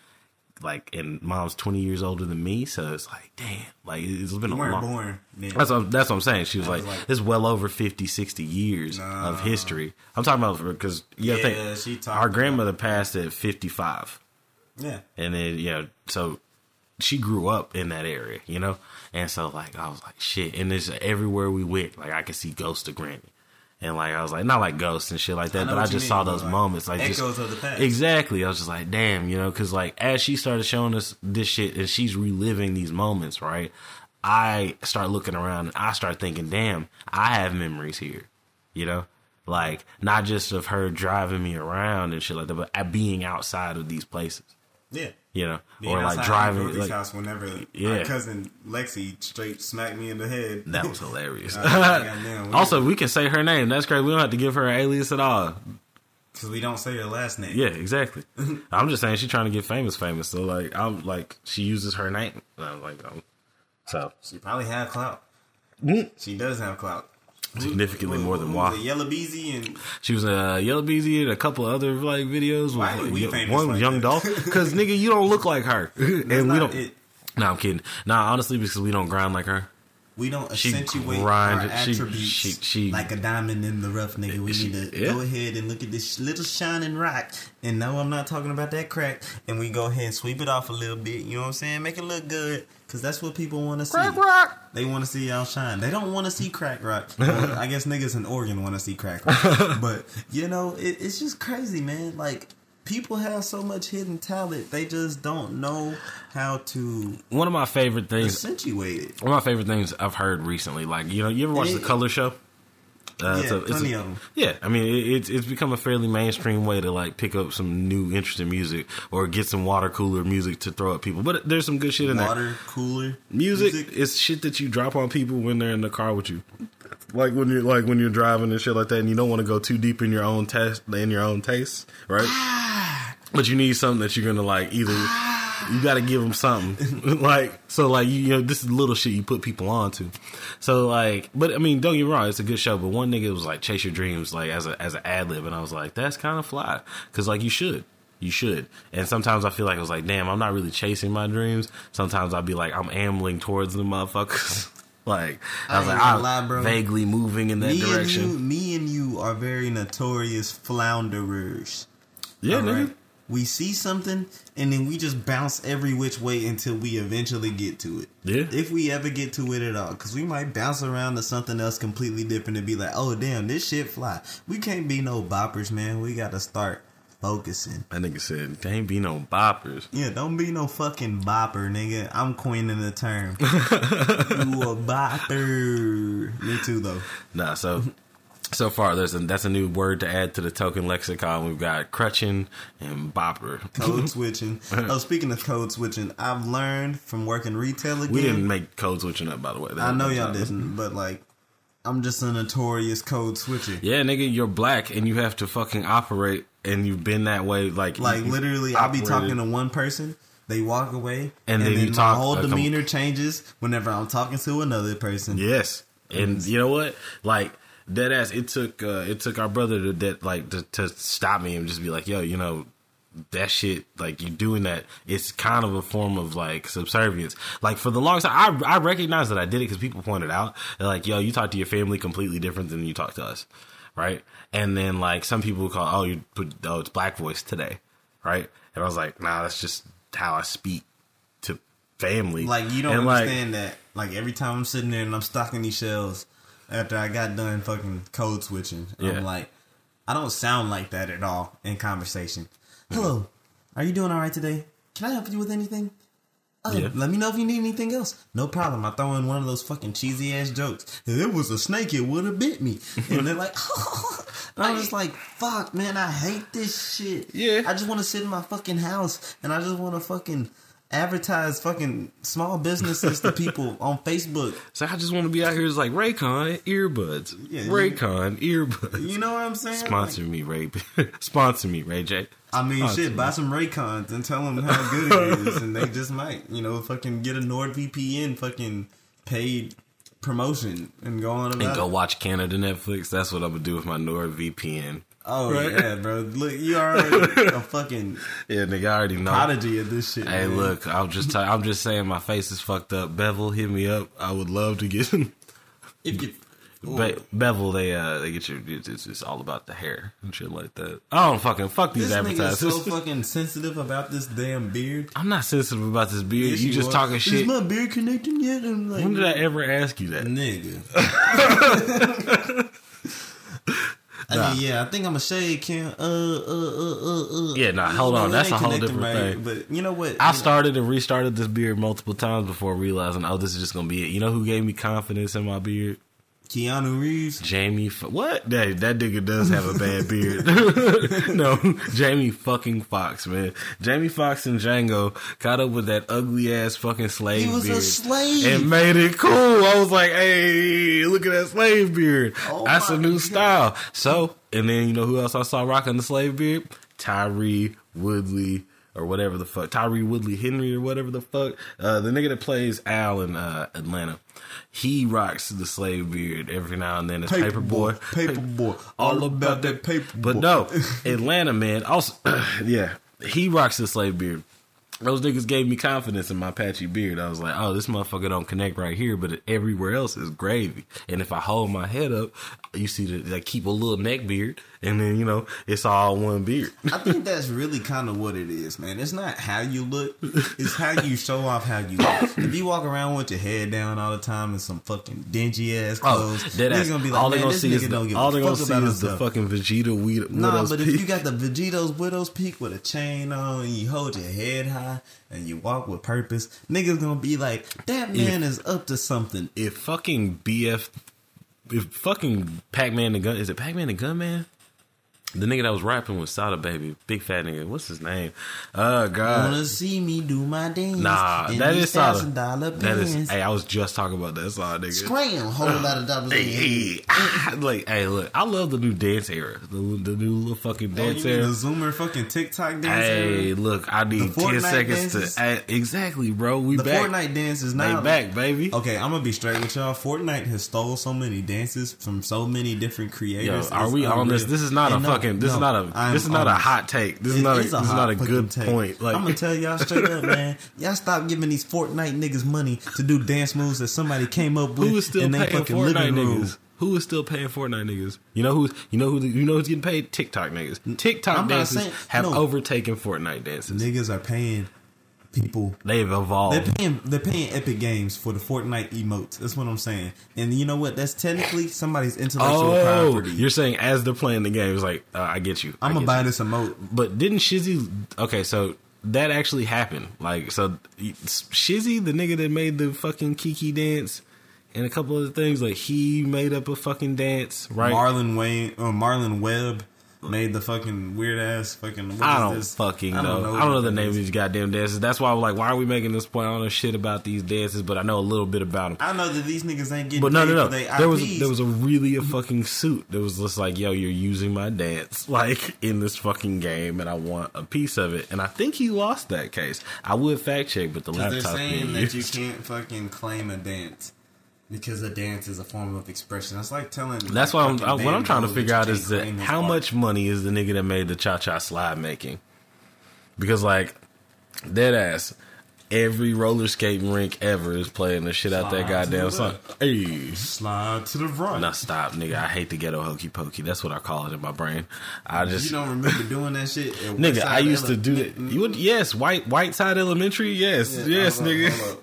like and mom's 20 years older than me so it's like damn like it's been you a long born that's what, that's what i'm saying. She was like, like, it's well over 50 60 years nah. of history. I'm talking about because you yeah, think she our grandmother passed at 55 yeah. And then yeah so she grew up in that area you know? And so like i was like shit and it's everywhere we went like i could see ghosts of granny and like I was like, not like ghosts and shit like that, I but I just saw those like, moments, like echoes just, of the past. Exactly. I was just like, damn, you know, because like as she started showing us this shit and she's reliving these moments, right? I start looking around and I start thinking, damn, I have memories here, you know, like not just of her driving me around and shit like that, but being outside of these places. Yeah you know, Being or like driving. Like, house whenever yeah. my cousin Lexi straight smacked me in the head. That was hilarious. also, we can say her name. That's great. We don't have to give her an alias at all. Because we don't say her last name. Yeah, exactly. I'm just saying she's trying to get famous, famous. So like, I'm like, she uses her name. I'm like, um, so she probably had clout. Mm. She does have clout significantly more than Wah. Yella Beezy and she was a uh, Yella Beezy and a couple other like videos. With, we one like young Dolph because nigga, you don't look like her, and we don't. It. No, I'm kidding. Nah, honestly, because we don't grind like her. We don't accentuate grind, our attributes she, she, like a diamond in the rough, nigga. We need to yeah. go ahead and look at this little shining rock. And no, I'm not talking about that crack. And we go ahead and sweep it off a little bit. You know what I'm saying? Make it look good. Cause that's what people want to see. Crack rock. They want to see y'all shine. They don't want to see crack rock. Well, I guess niggas in Oregon want to see crack rock. but you know, it, it's just crazy, man. Like people have so much hidden talent. They just don't know how to. One of my favorite things. Accentuate it. One of my favorite things I've heard recently. Like you know, you ever watch it, the Color Show? Uh, yeah, it's a, plenty a, of them. Yeah, I mean, it, it's it's become a fairly mainstream way to like pick up some new interesting music or get some water cooler music to throw at people. But there's some good shit in water there. Water cooler music, music is shit that you drop on people when they're in the car with you. Like when you're like when you're driving and shit like that, and you don't want to go too deep in your own test in your own taste, right? but you need something that you're gonna like either you got to give them something. like so, like you, you know, this is little shit you put people on to. So like, but I mean, don't get me wrong, it's a good show. But one nigga was like, "Chase your dreams," like as a as an ad lib, and I was like, that's kind of fly because like you should. You should. And sometimes I feel like I was like, damn, I'm not really chasing my dreams. Sometimes I'll be like, I'm ambling towards the motherfuckers. like I was I like, I'm lie, vaguely moving in that me direction. And you, me and you are very notorious flounderers. Yeah, nigga. Right? We see something and then we just bounce every which way until we eventually get to it. Yeah. If we ever get to it at all. Because we might bounce around to something else completely different and be like, oh, damn, this shit fly. We can't be no boppers, man. We got to start focusing. That nigga said, ain't be no boppers. Yeah, don't be no fucking bopper, nigga. I'm coining the term. you a bopper. Me too, though. Nah, so so far, there's a, that's a new word to add to the token lexicon. We've got crutching and bopper. Code switching. oh, speaking of code switching, I've learned from working retail again. We didn't make code switching up, by the way. That I know y'all didn't, but like, I'm just a notorious code switcher. Yeah, nigga, you're black and you have to fucking operate, and you've been that way. Like, like literally, I'll be talking to one person. They walk away, and, and then, then you talk, my whole demeanor changes whenever I'm talking to another person. Yes, and you know what? Like dead ass. It took uh, it took our brother to that like to, to stop me and just be like, yo, you know, that shit, like you doing that, it's kind of a form of like subservience. Like for the longest time, I I recognize that I did it because people pointed out, They're like, yo, you talk to your family completely different than you talk to us, right? And then like some people call, oh, you put, oh, it's black voice today, right? And I was like, nah, that's just how I speak to family. Like you don't and understand like, that. Like every time I'm sitting there and I'm stocking these shells after I got done fucking code switching. Yeah. I'm like, I don't sound like that at all in conversation. Hello, are you doing all right today? Can I help you with anything? Oh, yeah. Let me know if you need anything else. No problem. I throw in one of those fucking cheesy ass jokes. If it was a snake, it would have bit me. And they're like, oh. I'm just like, fuck, man, I hate this shit. Yeah. I just want to sit in my fucking house and I just want to fucking advertise fucking small businesses to people on Facebook. So I just want to be out here. It's like Raycon earbuds. Yeah, Raycon earbuds. You know what I'm saying? Sponsor like, me, Ray. Sponsor me, Ray J. I mean, Sponsor shit. Me. Buy some Raycons and tell them how good it is, and they just might, you know, fucking get a NordVPN fucking paid promotion and go on about and go it. watch Canada Netflix. That's what I'm gonna do with my NordVPN. Oh right? yeah, bro. Look, you already a fucking yeah, nigga. I already know prodigy of this shit. Hey, man. look, I'm just t- I'm just saying my face is fucked up. Bevel, hit me up. I would love to get. if you Be- Bevel, they uh, they get you. It's, it's all about the hair and shit like that. I don't fucking fuck these this advertisers. so fucking sensitive about this damn beard. I'm not sensitive about this beard. Yes, you, you just are. talking Is shit. Is my beard connecting yet? I'm like, when did I ever ask you that, nigga? Nah. Mean, yeah, I think I'm a shade can. Uh, uh, uh, uh, uh. Yeah, nah, hold on. That's a whole different right, thing. But you know what? I started and restarted this beard multiple times before realizing, oh, this is just gonna be it. You know who gave me confidence in my beard? Keanu Reeves, Jamie. What? That that nigga does have a bad beard. no, Jamie fucking Foxx, man. Jamie Foxx and Django caught up with that ugly ass fucking slave he was beard a slave and made it cool. I was like, hey, look at that slave beard. Oh That's a new God. style. So, and then you know who else I saw rocking the slave beard? Tyree Woodley or whatever the fuck. Tyree Woodley Henry or whatever the fuck. Uh, the nigga that plays Al in uh, Atlanta. He rocks the slave beard every now and then. It's paper, boy, paper boy, all, all about that paper. But no, Atlanta man. Also, yeah, he rocks the slave beard. Those niggas gave me confidence in my patchy beard. I was like, oh, this motherfucker don't connect right here, but everywhere else is gravy. And if I hold my head up, you see that I keep a little neck beard and then you know it's all one beard. I think that's really kind of what it is, man. It's not how you look; it's how you show off how you look. If you walk around with your head down all the time in some fucking dingy ass oh, clothes, oh, that gonna be like, all they gonna see is the, all they gonna see is the fucking Vegeta Widow's Nah, but peak. if you got the Vegito's Widow's Peak with a chain on and you hold your head high and you walk with purpose, niggas gonna be like, that man if, is up to something. If fucking BF if fucking Pac Man the Gun is it Pac Man the Gunman? The nigga that was rapping with Sada Baby, big fat nigga. What's his name? Oh God. Wanna see me do my dance? Nah, that is Sada. That is. Hey, I was just talking about that Sada nigga. Scram, whole lot of dollars. hey, hey, ah, like, hey, look, I love the new dance era. The, the new little fucking dance oh, era. The Zoomer fucking TikTok dance Hey, era? look, I need ten seconds dances? to. exactly, bro. We the back. Fortnite dance is now they back, baby. Okay, I'm gonna be straight with y'all. Fortnite has stole so many dances from so many different creators. Yo, are we on this? This is not and a no, fucking. This no, is not a I'm this is not a hot take. This is not a, this is not a good take. point. Like I'm gonna tell y'all straight up, man. Y'all stop giving these Fortnite niggas money to do dance moves that somebody came up with. Who is still paying Fortnite niggas? Who is still paying Fortnite niggas? You know who's you know who you know who's getting paid? TikTok niggas. TikTok I'm dances saying, have no, overtaken Fortnite dances. Niggas are paying people. They've evolved. They're paying, they're paying Epic Games for the Fortnite emotes. That's what I'm saying. And you know what? That's technically somebody's intellectual oh, property. You're saying as they're playing the game, it's like uh, I get you. I'm gonna buy this emote. But didn't Shiggy? Okay, so that actually happened. Like so, Shiggy, the nigga that made the fucking Kiki dance. And a couple other things, like he made up a fucking dance, right? Marlon Wayne, uh, Marlon Webb made the fucking weird ass fucking. I don't this? fucking I don't know. I don't know the name of these goddamn dances. That's why I'm like, why are we making this point? I don't know shit about these dances, but I know a little bit about them. I know that these niggas ain't getting. But no, no, no. There was there was a really a fucking suit that was just like, yo, you're using my dance like in this fucking game, and I want a piece of it. And I think he lost that case. I would fact check, but the laptop. They're saying that you can't fucking claim a dance because a dance is a form of expression. That's like telling. That's like what I'm. what I'm trying to figure out is that how much money is the nigga that made the cha cha slide making? Because like dead ass, every roller skating rink ever is playing the shit out that goddamn song. Hey, slide to the right. Now stop, nigga. I hate the ghetto hokey pokey. That's what I call it in my brain. I just you don't remember doing that shit. nigga, I used to do that. You would yes, white white side elementary. Yes, yeah, yes, nigga.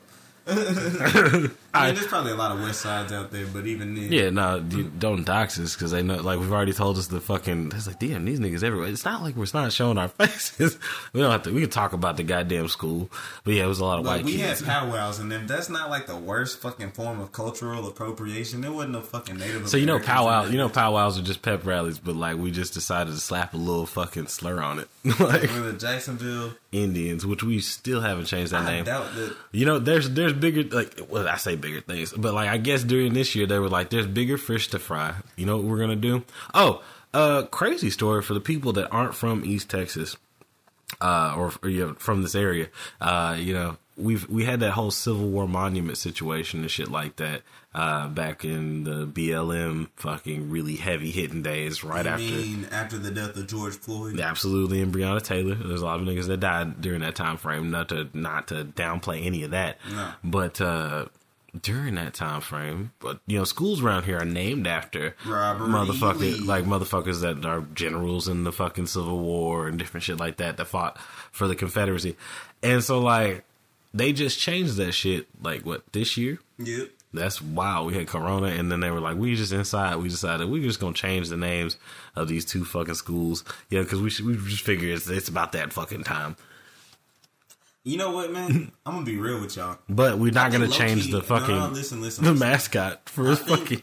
I mean, there's probably a lot of West Sides out there, but even then, yeah, no, don't dox us because they know. Like we've already told us the fucking. It's like, damn, these niggas everywhere. It's not like we're not showing our faces. we don't have to. We can talk about the goddamn school, but yeah, it was a lot of but white. We kids. had powwows, and if that's not like the worst fucking form of cultural appropriation, there wasn't no fucking Native. So you know powwows, you know powwows are just pep rallies, but like we just decided to slap a little fucking slur on it, like the Jacksonville Indians, which we still haven't changed that I name. doubt that. You know, there's there's bigger like well, I say bigger things, but like I guess during this year they were like, there's bigger fish to fry. You know what we're gonna do? Oh, uh, crazy story for the people that aren't from East Texas, uh, or, or you know, from this area. Uh, you know, we've we had that whole Civil War monument situation and shit like that uh, back in the BLM fucking really heavy hitting days, right You after. mean after the death of George Floyd? Absolutely, and Breonna Taylor. There's a lot of niggas that died during that time frame. Not to not to downplay any of that, No. but uh, during that time frame, but you know, schools around here are named after Robert motherfuckers like motherfuckers that are generals in the fucking Civil War and different shit like that that fought for the Confederacy, and so like they just changed that shit like what this year. Yep. That's wow. We had Corona, and then they were like, "We just inside." We decided we just gonna change the names of these two fucking schools. Yeah, because we should, we just figure it's, it's about that fucking time. You know what, man? I'm gonna be real with y'all. But we're not gonna change low-key- the fucking No, listen, listen, the listen. mascot for think- fucking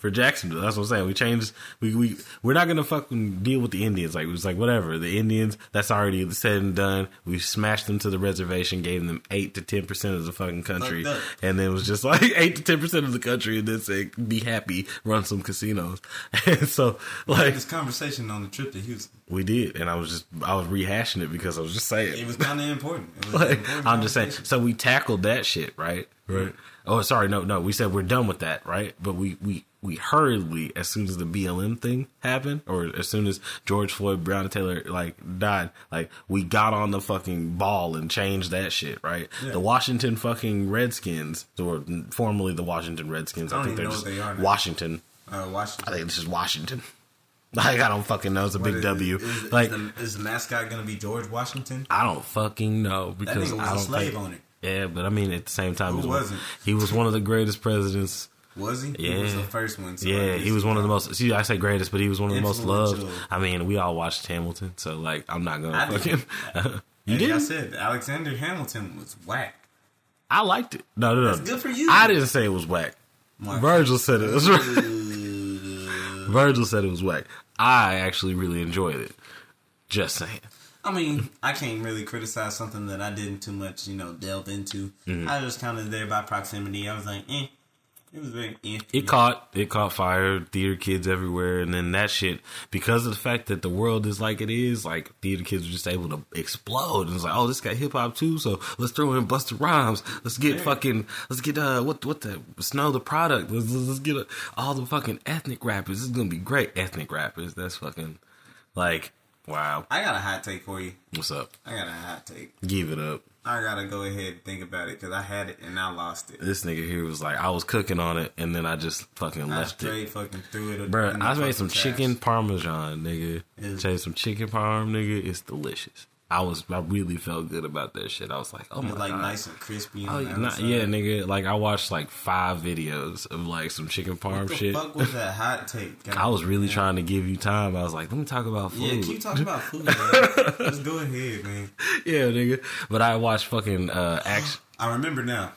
for Jacksonville. That's what I'm saying. We changed. We we we're not gonna fucking deal with the Indians. Like it was like whatever. The Indians. That's already said and done. We smashed them to the reservation. Gave them eight to ten percent of the fucking country, and then it was just like eight to ten percent of the country, and then say be happy, run some casinos. And so like This conversation on the trip to Houston, we did, and I was just I was rehashing it because I was just saying. it was kind of important. It was Like, important I'm just saying. So we tackled that shit, right? Right. Oh, sorry, no, no. We said we're done with that, right? But we we we hurriedly, as soon as the BLM thing happened, or as soon as George Floyd, Breonna Taylor like died, like we got on the fucking ball and changed that shit, right? Yeah. The Washington fucking Redskins, or formerly the Washington Redskins, I I, think they're just they are now. Washington. Uh, I think this is Washington. Like I don't fucking know. It's a What big is- W. Is, is like the, is the mascot gonna be George Washington? I don't fucking know That because nigga was I a don't slave think, owner. Yeah, but I mean, at the same time, Who he was? One, he was one of the greatest presidents. Was he? Yeah, He was the first one. so yeah, he was one of the most. See, I say greatest, but he was one of the most loved. I mean, we all watched Hamilton, so like, I'm not gonna I fucking. you Like I said, Alexander Hamilton was whack. I liked it. No, no, no. That's good for you. I didn't say it was whack. Mark. Virgil said it was. Virgil said it was whack. I actually really enjoyed it. Just saying. I mean, I can't really criticize something that I didn't too much, you know, delve into. Mm-hmm. I was kind of there by proximity. I was like, eh. It was very eh. It caught it caught fire, theater kids everywhere, and then that shit because of the fact that the world is like it is, like theater kids were just able to explode. And it's like, oh, this got hip hop too, so let's throw in Busta Rhymes. Let's get Yeah. fucking, let's get uh, what what the Snow Tha Product. Let's let's, let's get uh, all the fucking ethnic rappers. This is gonna be great. Ethnic rappers. That's fucking like wow. I got a hot take for you. What's up? I got a hot take. Give it up. I gotta go ahead and think about it because I had it and I lost it. This nigga here was like, I was cooking on it, and then I just fucking I left it. fucking threw it. The I made some trash. chicken parmesan, nigga. Made some chicken parm, nigga. It's delicious. I was, I really felt good about that shit. I was like, oh my like god. nice and crispy. Oh, not, yeah, nigga. Like I watched like five videos of like some chicken parm What the shit. fuck was that hot take? God I was really damn. trying to give you time. I was like, let me talk about food. Yeah, keep talking about food. Man. Just go ahead, man. yeah, nigga. But I watched fucking uh action. I remember now.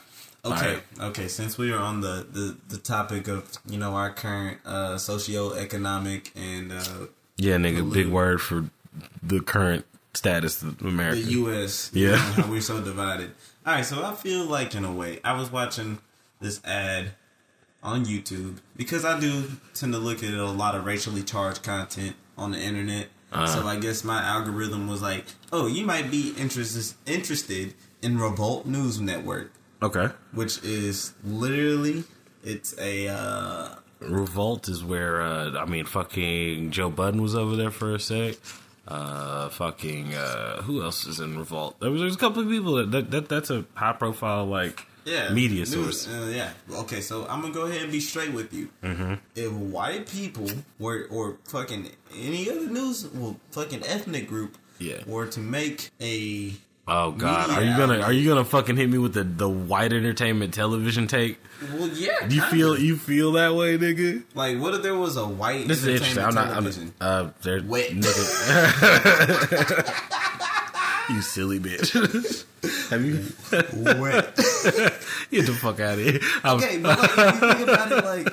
Okay, Alright. okay. Since we are on the, the, the topic of you know our current uh, socio-economic and uh, Yeah, nigga. Big word for the current status of America. the U.S. Yeah. how we're so divided. All right, so I feel like in a way I was watching this ad on YouTube because I do tend to look at a lot of racially charged content on the internet. Uh-huh. So I guess my algorithm was like, "Oh, you might be interested interested in Revolt News Network." okay. which is literally it's a uh Revolt is where uh I mean fucking Joe Budden was over there for a sec. Uh fucking uh who else is in Revolt? There was there's a couple of people that, that, that that's a high profile like yeah media news, source. uh, yeah okay so i'm gonna go ahead and be straight with you mm-hmm. if white people were or fucking any other news well fucking ethnic group Yeah. were to make a Oh God, are you gonna are you gonna fucking hit me with the the white entertainment television take? Well, yeah. Do you feel you feel that way, nigga? Like, what if there was a white This is interesting. I'm not. I'm, television? uh, there, Wet. nigga. you silly bitch. Have you? Wet. Get the fuck out of here. I'm- Okay, but like, if you think about it, like,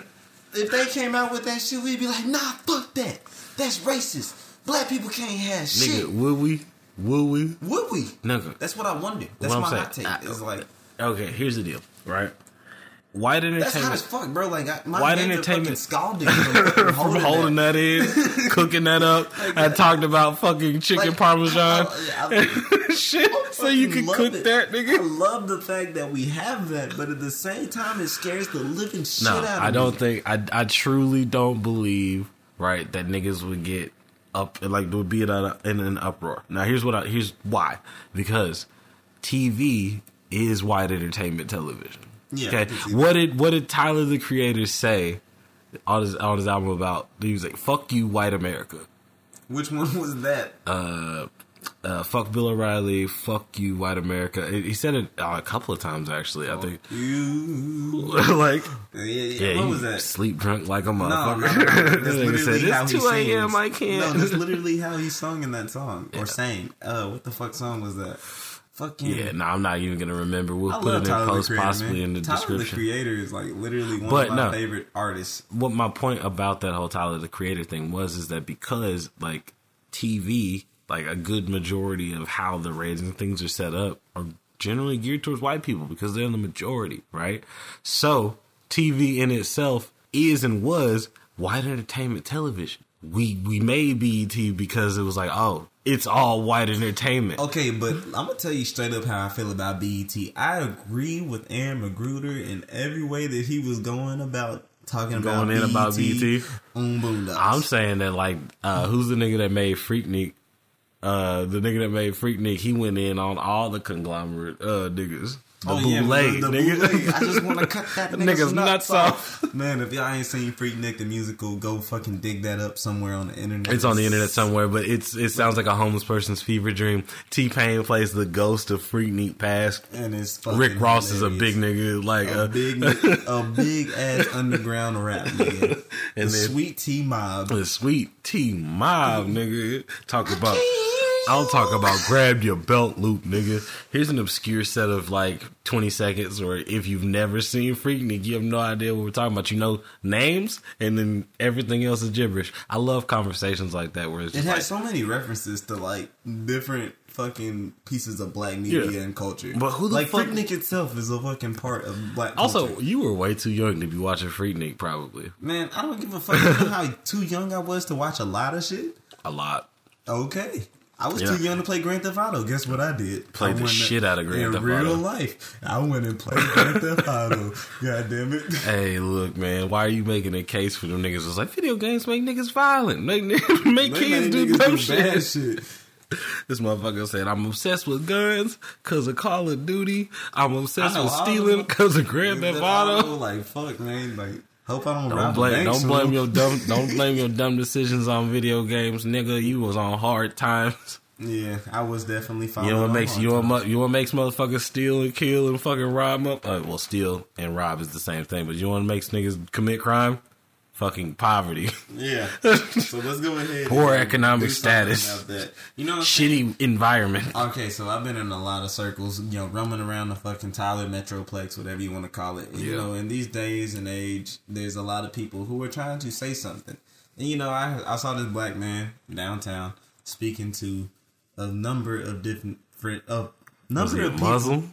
if they came out with that shit, we'd be like, nah, fuck that. That's racist. Black people can't have shit. nigga, would we? Would we? Would we? Nigga. That's what I wonder. That's What my hot take. I- It's like Okay, here's the deal, right? White entertainment. that's hot as fuck, bro. Like I, my White entertainment- scalding from, holding, holding that. that in, cooking that up. I talked about fucking chicken Like, parmesan. I- I- Shit, so you can cook it. that, nigga. I love the fact that we have that, but at the same time, it scares the living shit No, out of me. I don't me. think I. I truly don't believe right that niggas would get up like would be in, a, in an uproar. Now here's what I here's why because TV is white entertainment television. Yeah, Okay. What did what did Tyler the Creator say on his on his album about? He was like, "Fuck you, white America." Which one was that? uh, uh, fuck Bill O'Reilly, fuck you, white America. He said it uh, a couple of times actually. I think, You. like, Yeah, yeah. yeah, what was that? sleep drunk like a No, no, motherfucker. no, That's This nigga literally said, how it's 2 a.m. I can't. No, that's literally how he sung in that song or sang. Uh, what the fuck song was that? Fuck him. yeah, no, I'm not even gonna remember. We'll I put it in Tyler post, Creator, possibly man. in the Tyler description. the Creator is like literally one But of my no. favorite artists. what my point about that whole Tyler the Creator thing was is that because like TV, like a good majority of how the ratings and things are set up are generally geared towards white people because they're in the majority, right? So TV in itself is and was white entertainment television. We we made BET because it was like, oh, it's all white entertainment. Okay, but I'm gonna tell you straight up how I feel about BET. I agree with Aaron McGruder in every way that he was going about talking about Going in BET about BET. I'm saying that like uh who's the nigga that made Freaknik? Uh the nigga that made Freaknik, he went in on all the conglomerate uh niggas. The Oh, yeah, the, the nigga. bootleg. I just want to cut that nigga's, Nigga's nuts, nuts off. Man, if y'all ain't seen Freaknik the musical, go fucking dig that up somewhere on the internet. It's on the internet somewhere, but it's it sounds like a homeless person's fever dream. T Pain plays the ghost of Freaknik past. and it's fucking Rick Ross is a big nigga, like a uh, big, a big ass underground rap nigga. And the then- Sweet T Mob. the sweet T Mob, nigga. Talk about. I'll talk about grab your belt loop, nigga. Here's an obscure set of like 20 seconds, or if you've never seen Freaknik, you have no idea what we're talking about. You know names, and then everything else is gibberish. I love conversations like that where it's It has like, so many references to like different fucking pieces of black media Yeah. and culture. But who the like fuck- Freaknik itself is a fucking part of black also, culture. you were way too young to be watching Freaknik, probably Man, I don't give a fuck. You know how too young I was to watch a lot of shit? a lot. Okay. I was Yeah. too young to play Grand Theft Auto. Guess what I did? Played I the shit out of Grand in Theft Auto. In real life. I went and played Grand Theft Auto. God damn it. Hey, look, man, why are you making a case for them niggas? It's like video games make niggas violent, make make They kids made do dumb shit. shit. This motherfucker said, I'm obsessed with guns because of Call of Duty. I'm obsessed with stealing because of Grand Theft Auto. Like fuck, man. Like hope I don't, Don't blame, don't soon. blame your dumb, don't blame your dumb decisions on video games, nigga. You was on hard times. Yeah, I was definitely fine. You know what makes you know what, you what makes motherfuckers steal and kill and fucking rob them? Uh, well, steal and rob is the same thing, but you know to makes niggas commit crime? Fucking poverty, Yeah. So let's go ahead. Poor economic status. You know I'm saying? shitty environment. Okay, so I've been in a lot of circles, you know, roaming around the fucking Tyler Metroplex, whatever you want to call it. And, You know, in these days and age, there's a lot of people who are trying to say something. And you know, I I saw this black man downtown speaking to a number of different Was number of people. Muslim?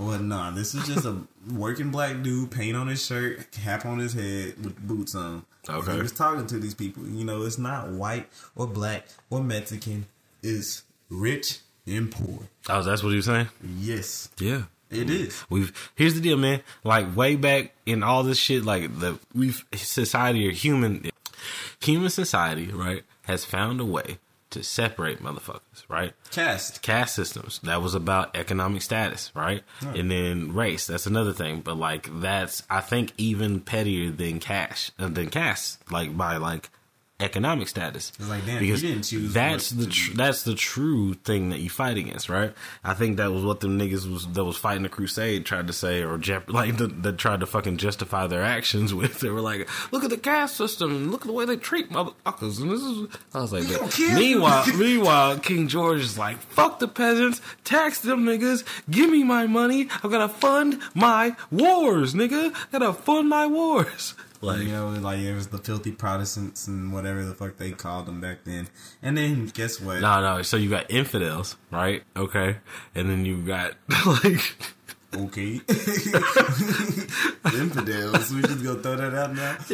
Well, nah, this is just a working black dude, paint on his shirt, cap on his head with boots on. Okay. He was talking to these people. You know, it's not white or black or Mexican. It's rich and poor. Oh, that's what he was saying. Yes, Yeah. it is. We've here's the deal, man. Like way back in all this shit, like the we've society or human human society, right, has found a way to separate motherfuckers, right? Cast. Caste systems. That was about economic status, right? And then race. That's another thing. But like that's I think even pettier than cash uh, than caste. Like by like economic status. It's like, damn, because you didn't choose that's the tr- that's the true thing that you fight against, right? I think that was what the niggas was that was fighting the crusade tried to say, or Jep- like that that tried to fucking justify their actions with. They were like, look at the caste system, and look at the way they treat motherfuckers, and this is. I was like, don't "But meanwhile, meanwhile, King George is like, fuck the peasants, tax them niggas, give me my money, I'm gonna fund my wars, nigga, I gotta fund my wars. Like, you know, like it was the filthy Protestants and whatever the fuck they called them back then. And then guess what? No, no. So you got infidels, right? Okay, and then you got like Okay. Infidels. Just gonna throw that out now.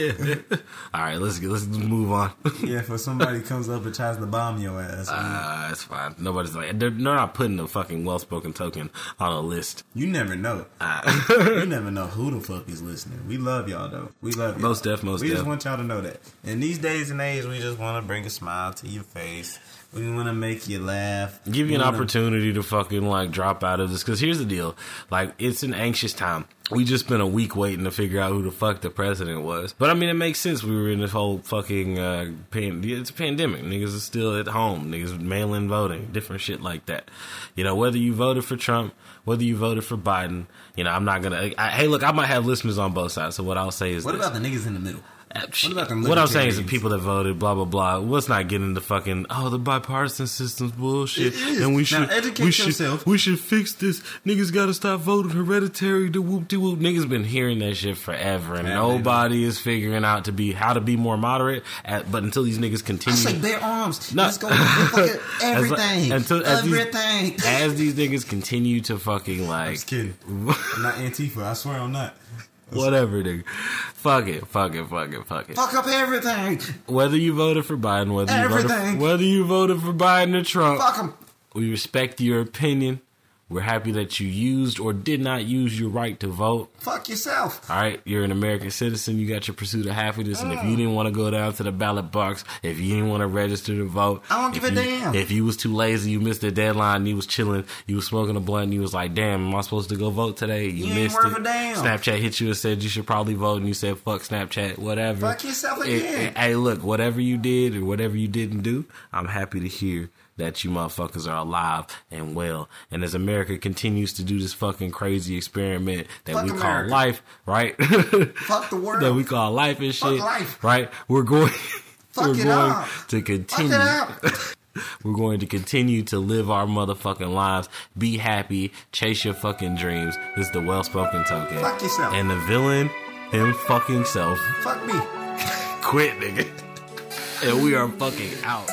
yeah. All right, let's get let's move on. Yeah, for somebody comes up and tries to bomb your ass. Uh, it's fine. Nobody's like they're, they're not putting a fucking well spoken token on a list. you never know. Uh, you never know who the fuck is listening. We love y'all though. We love y'all. Most def, most We just want y'all to know that. In these days and age, we just want to bring a smile to your face. We want to make you laugh. give We you an wanna- opportunity to fucking like drop out of this because here's the deal. Like it's an anxious time. We just spent a week waiting to figure out who the fuck the president was. But i mean it makes sense. We were in this whole fucking uh pan- it's a pandemic. Niggas are still at home. Niggas mail-in voting different shit like that. You know whether you voted for trump whether you voted for biden you know i'm not gonna I, hey look i might have listeners on both sides so what i'll say is What this. about the niggas in the middle? What, about them what I'm saying is the people that voted, blah blah blah. Let's not get into fucking oh the bipartisan system's bullshit, and we Now, should educate we should yourself. we should fix this. Niggas got to stop voting hereditary. To whoop de whoop. Niggas been hearing that shit forever, and nobody is figuring out to be how to be more moderate. At, but until these niggas I continue, say bear arms. No. Let's go fucking As- everything. until- as these- everything. as these niggas continue to fucking like Just kidding. I'm not Antifa. I swear I'm not. Whatever, nigga. Fuck it, fuck it, fuck it, fuck it. Fuck up everything. Whether you voted for Biden, whether you voted Everything. whether you voted for Biden or Trump, Fuck them. We respect your opinion. We're happy that you used or did not use your right to vote. Fuck yourself. All right, you're an American citizen. You got your pursuit of happiness, and if you oh. didn't want to go down to the ballot box, if you didn't want to register to vote, I don't give a you- damn. If you was too lazy, you missed the deadline. And you was chilling. You was smoking a blunt. and You was like, "Damn, am I supposed to go vote today?" You, You missed it. Snapchat hit you and said you should probably vote, and you said, "Fuck Snapchat, whatever." Fuck yourself again. Hey, look, whatever you did or whatever you didn't do, I'm happy to hear that you motherfuckers are alive and well. And as America continues to do this fucking crazy experiment that Fuck we call America. life, right? Fuck the world. that we call life and Fuck shit, life. right? We're going, Fuck we're it going up. to continue. We're going to continue to live our motherfucking lives. Be happy. Chase your fucking dreams. This is the well spoken token. Fuck yourself. And the villain, him fucking self, Fuck me. quit, nigga. And we are fucking out.